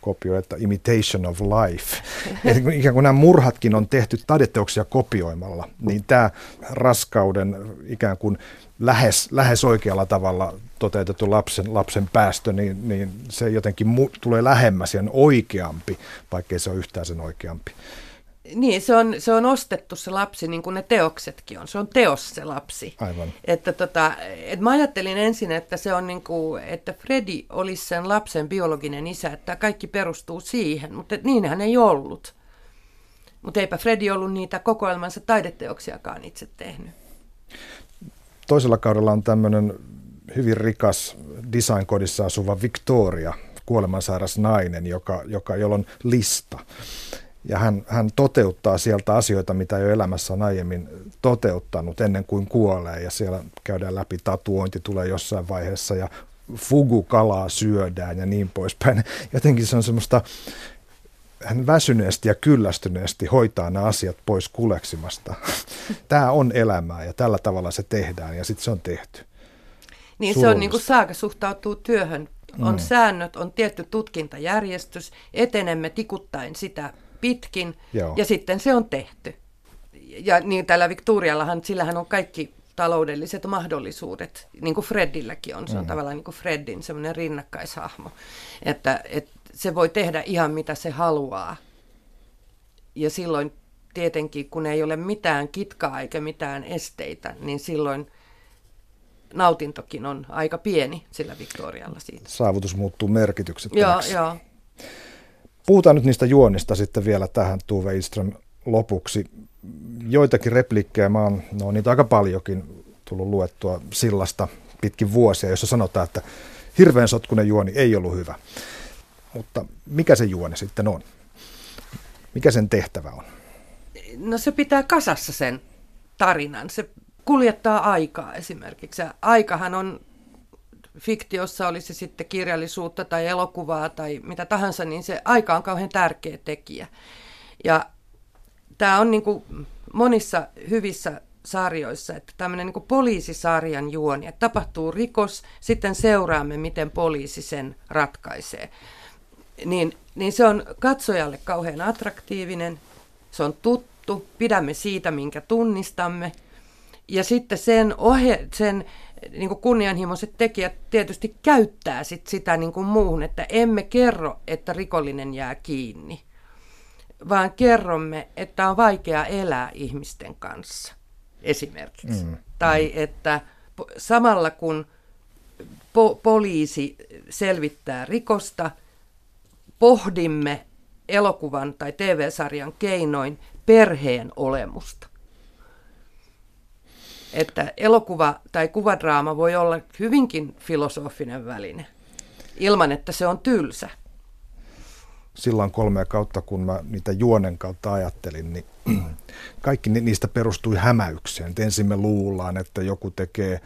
kopioi, että imitation of life. Eli ikään kuin nämä murhatkin on tehty taideteoksia kopioimalla, niin tämä raskauden ikään kuin lähes, lähes oikealla tavalla toteutettu lapsen, lapsen päästö, niin, niin se jotenkin mu- tulee lähemmäs ja on oikeampi, vaikkei se ole yhtään sen oikeampi. Niin, se on, se on ostettu se lapsi, niin kuin ne teoksetkin on. Se on teos se lapsi. Aivan. Että tota, et mä ajattelin ensin, että se on niin kuin, että Freddy olisi sen lapsen biologinen isä, että kaikki perustuu siihen, mutta niinhän ei ollut. Mutta eipä Freddy ollut niitä kokoelmansa taideteoksiakaan itse tehnyt. Toisella kaudella on tämmöinen hyvin rikas designkodissa asuva Victoria, kuolemansairas nainen, joka, joka, jolla on lista. Ja hän, hän toteuttaa sieltä asioita, mitä jo elämässä on aiemmin toteuttanut ennen kuin kuolee. Ja siellä käydään läpi, tatuointi tulee jossain vaiheessa ja fugu-kalaa syödään ja niin poispäin. Jotenkin se on semmoista, hän väsyneesti ja kyllästyneesti hoitaa nämä asiat pois kuleksimasta. Tämä on elämää ja tällä tavalla se tehdään ja sitten se on tehty. Niin se on niin kuin saaka suhtautuu työhön. On mm. säännöt, on tietty tutkintajärjestys, etenemme tikuttaen sitä pitkin Joo. ja sitten se on tehty. Ja niin tällä Victoriallahan, sillähän on kaikki taloudelliset mahdollisuudet, niin kuin Freddilläkin on. Se on mm. tavallaan niin kuin Freddin semmoinen rinnakkaishahmo, että, että se voi tehdä ihan mitä se haluaa. Ja silloin tietenkin, kun ei ole mitään kitkaa eikä mitään esteitä, niin silloin nautintokin on aika pieni sillä Victorialla siitä. Saavutus muuttuu merkityksettömäksi. Joo, joo. Puhutaan nyt niistä juonista sitten vielä tähän Tuve Ilström lopuksi. Joitakin repliikkejä, mä oon, no niitä aika paljonkin tullut luettua sillasta pitkin vuosia, jossa sanotaan, että hirveän sotkunen juoni ei ollut hyvä. Mutta mikä se juoni sitten on? Mikä sen tehtävä on? No se pitää kasassa sen tarinan. Se kuljettaa aikaa esimerkiksi. aikahan on fiktiossa, oli se sitten kirjallisuutta tai elokuvaa tai mitä tahansa, niin se aika on kauhean tärkeä tekijä. Ja tämä on niin kuin monissa hyvissä sarjoissa, että tämmöinen niin poliisisarjan juoni, että tapahtuu rikos, sitten seuraamme, miten poliisi sen ratkaisee. Niin, niin se on katsojalle kauhean attraktiivinen, se on tuttu, pidämme siitä, minkä tunnistamme – Ja sitten sen, ohje, sen niin kuin kunnianhimoiset tekijät tietysti käyttää sit sitä niin kuin muuhun, että emme kerro, että rikollinen jää kiinni, vaan kerromme, että on vaikea elää ihmisten kanssa esimerkiksi. Mm. Tai että samalla kun po- poliisi selvittää rikosta, pohdimme elokuvan tai TV-sarjan keinoin perheen olemusta. Että elokuva tai kuvadraama voi olla hyvinkin filosofinen väline, ilman että se on tylsä. Silloin kolmea kautta, kun mä niitä juonen kautta ajattelin, niin kaikki niistä perustui hämäykseen. Et ensin me luullaan, että joku tekee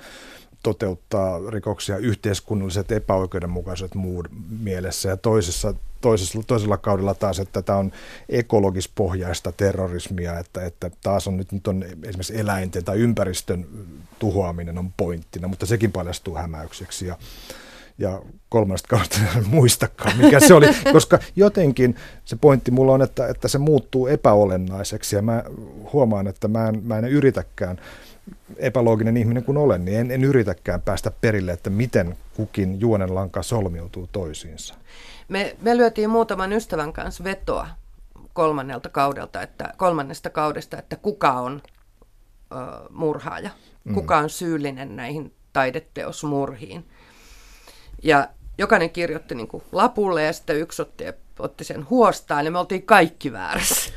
toteuttaa rikoksia yhteiskunnalliset epäoikeudenmukaiset muun mielessä. Ja toisessa, toisessa, toisella kaudella taas, että tämä on ekologispohjaista terrorismia, että, että taas on nyt, nyt on esimerkiksi eläinten tai ympäristön tuhoaminen on pointtina, mutta sekin paljastuu hämäykseksi. Ja, ja kolmannesta kaudesta en muistakaan, mikä se oli, koska jotenkin se pointti mulla on, että, että se muuttuu epäolennaiseksi. Ja mä huomaan, että mä en, mä en yritäkään epälooginen ihminen kuin olen, niin en, en yritäkään päästä perille, että miten kukin juonenlanka solmiutuu toisiinsa. Me, me lyötiin muutaman ystävän kanssa vetoa kolmannelta kaudelta, että, kolmannesta kaudesta, että kuka on ö, murhaaja, mm. kuka on syyllinen näihin taideteosmurhiin. Ja jokainen kirjoitti niin kuin lapulle ja sitten yksi otti, otti sen huostaan ja me oltiin kaikki väärässä.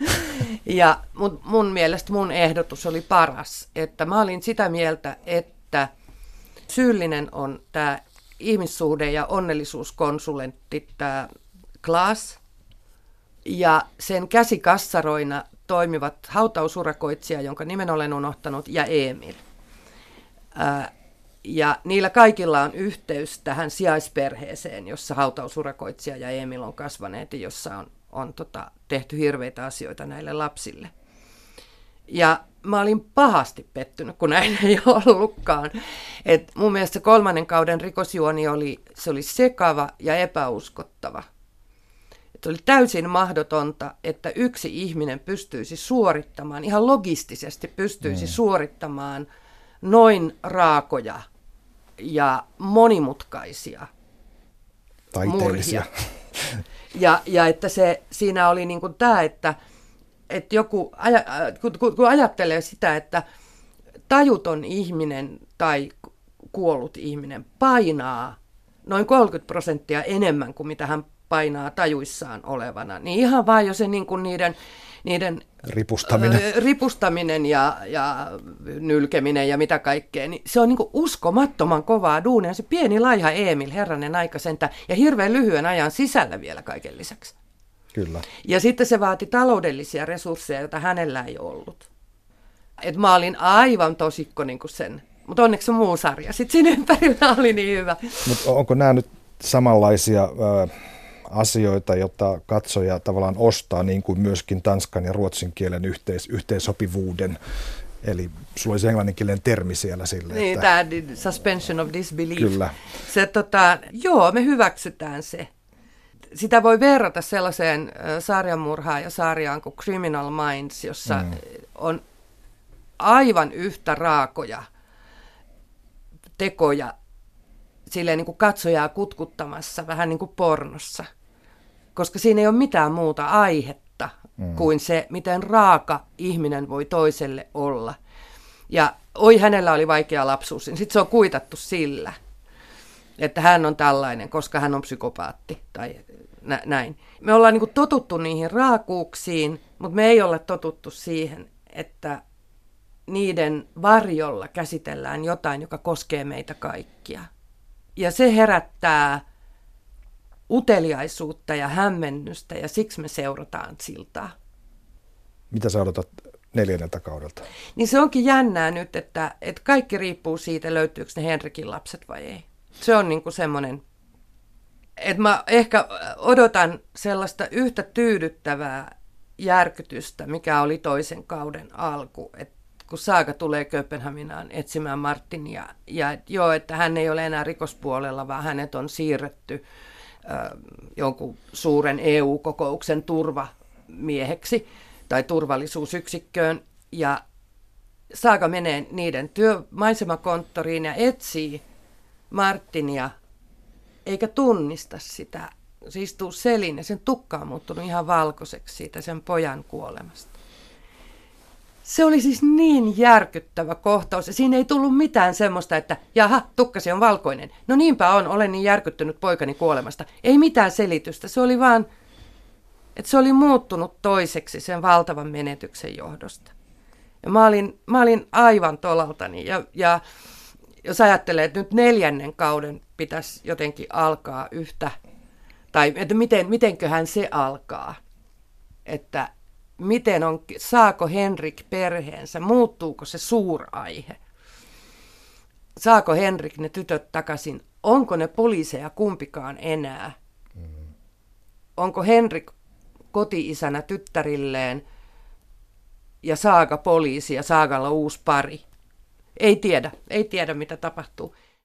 Ja mun, mun mielestä mun ehdotus oli paras, että mä olin sitä mieltä, että syyllinen on tämä ihmissuhde- ja onnellisuuskonsulentti, tämä Klaas, ja sen käsikassaroina toimivat hautausurakoitsija, jonka nimen olen unohtanut, ja Emil. Ää, ja niillä kaikilla on yhteys tähän sijaisperheeseen, jossa hautausurakoitsija ja Emil on kasvaneet jossa on on tota, tehty hirveitä asioita näille lapsille. Ja mä olin pahasti pettynyt, kun näin ei ollutkaan. Et mun mielestä kolmannen kauden rikosjuoni oli, se oli sekava ja epäuskottava. Et oli täysin mahdotonta, että yksi ihminen pystyisi suorittamaan, ihan logistisesti pystyisi mm. suorittamaan noin raakoja ja monimutkaisia Taiteellisia. Ja, ja että se, siinä oli niin kuin tämä, että, että joku, aja, kun, kun ajattelee sitä, että tajuton ihminen tai kuollut ihminen painaa noin 30 prosenttia enemmän kuin mitä hän painaa tajuissaan olevana, niin ihan vaan jo se niin kuin niiden niiden ripustaminen, ripustaminen ja, ja nylkeminen ja mitä kaikkea, niin se on niin uskomattoman kovaa duunia. Se pieni laiha Emil, herranen aika sentä, ja hirveän lyhyen ajan sisällä vielä kaiken lisäksi. Kyllä. Ja sitten se vaati taloudellisia resursseja, joita hänellä ei ollut. Et mä olin aivan tosikko niin kuin sen, mutta onneksi muu sarja. Sitten siinä ympärillä oli niin hyvä. Mutta onko nämä nyt samanlaisia... Äh asioita, jotta katsoja tavallaan ostaa, niin kuin myöskin tanskan ja ruotsin kielen yhteis, yhteensopivuuden. Eli sulla olisi englanninkielinen termi siellä sille. Niin, että... tämä suspension of disbelief. Kyllä. Se, tota, joo, me hyväksytään se. Sitä voi verrata sellaiseen sarjamurhaan ja sarjaan kuin Criminal Minds, jossa mm. on aivan yhtä raakoja tekoja silleen niin kuin katsojaa kutkuttamassa, vähän niin kuin pornossa. Koska siinä ei ole mitään muuta aihetta mm. kuin se, miten raaka ihminen voi toiselle olla. Ja oi, hänellä oli vaikea lapsuus. Sitten se on kuitattu sillä, että hän on tällainen, koska hän on psykopaatti tai nä- näin. Me ollaan niin kuin totuttu niihin raakuuksiin, mutta me ei olla totuttu siihen, että niiden varjolla käsitellään jotain, joka koskee meitä kaikkia. Ja se herättää uteliaisuutta ja hämmennystä ja siksi me seurataan siltaa. Mitä sä odotat neljänneltä kaudelta? Niin se onkin jännää nyt, että, että kaikki riippuu siitä, löytyykö ne Henrikin lapset vai ei. Se on niin kuin semmoinen, että mä ehkä odotan sellaista yhtä tyydyttävää järkytystä, mikä oli toisen kauden alku. Että kun Saaga tulee Kööpenhaminaan etsimään Martinia. Ja joo, että hän ei ole enää rikospuolella, vaan hänet on siirretty äh, jonkun suuren EU-kokouksen turvamieheksi tai turvallisuusyksikköön. Ja Saaga menee niiden työmaisemakonttoriin ja etsii Martinia, eikä tunnista sitä. Se istuu selin ja sen tukka on muuttunut ihan valkoiseksi siitä sen pojan kuolemasta. Se oli siis niin järkyttävä kohtaus. Siinä ei tullut mitään semmoista, että jaha, tukkasi on valkoinen. No niinpä on, olen niin järkyttynyt poikani kuolemasta. Ei mitään selitystä. Se oli vaan, että se oli muuttunut toiseksi sen valtavan menetyksen johdosta. Ja mä olin, mä olin aivan tolaltani. Ja, ja jos ajattelee, että nyt neljännen kauden pitäisi jotenkin alkaa yhtä, tai että miten, mitenköhän se alkaa, että miten on, saako Henrik perheensä, muuttuuko se suuraihe, saako Henrik ne tytöt takaisin, onko ne poliiseja kumpikaan enää, onko Henrik koti-isänä tyttärilleen? Ja Saaga poliisi ja Saagalla uusi pari. Ei tiedä, ei tiedä mitä tapahtuu.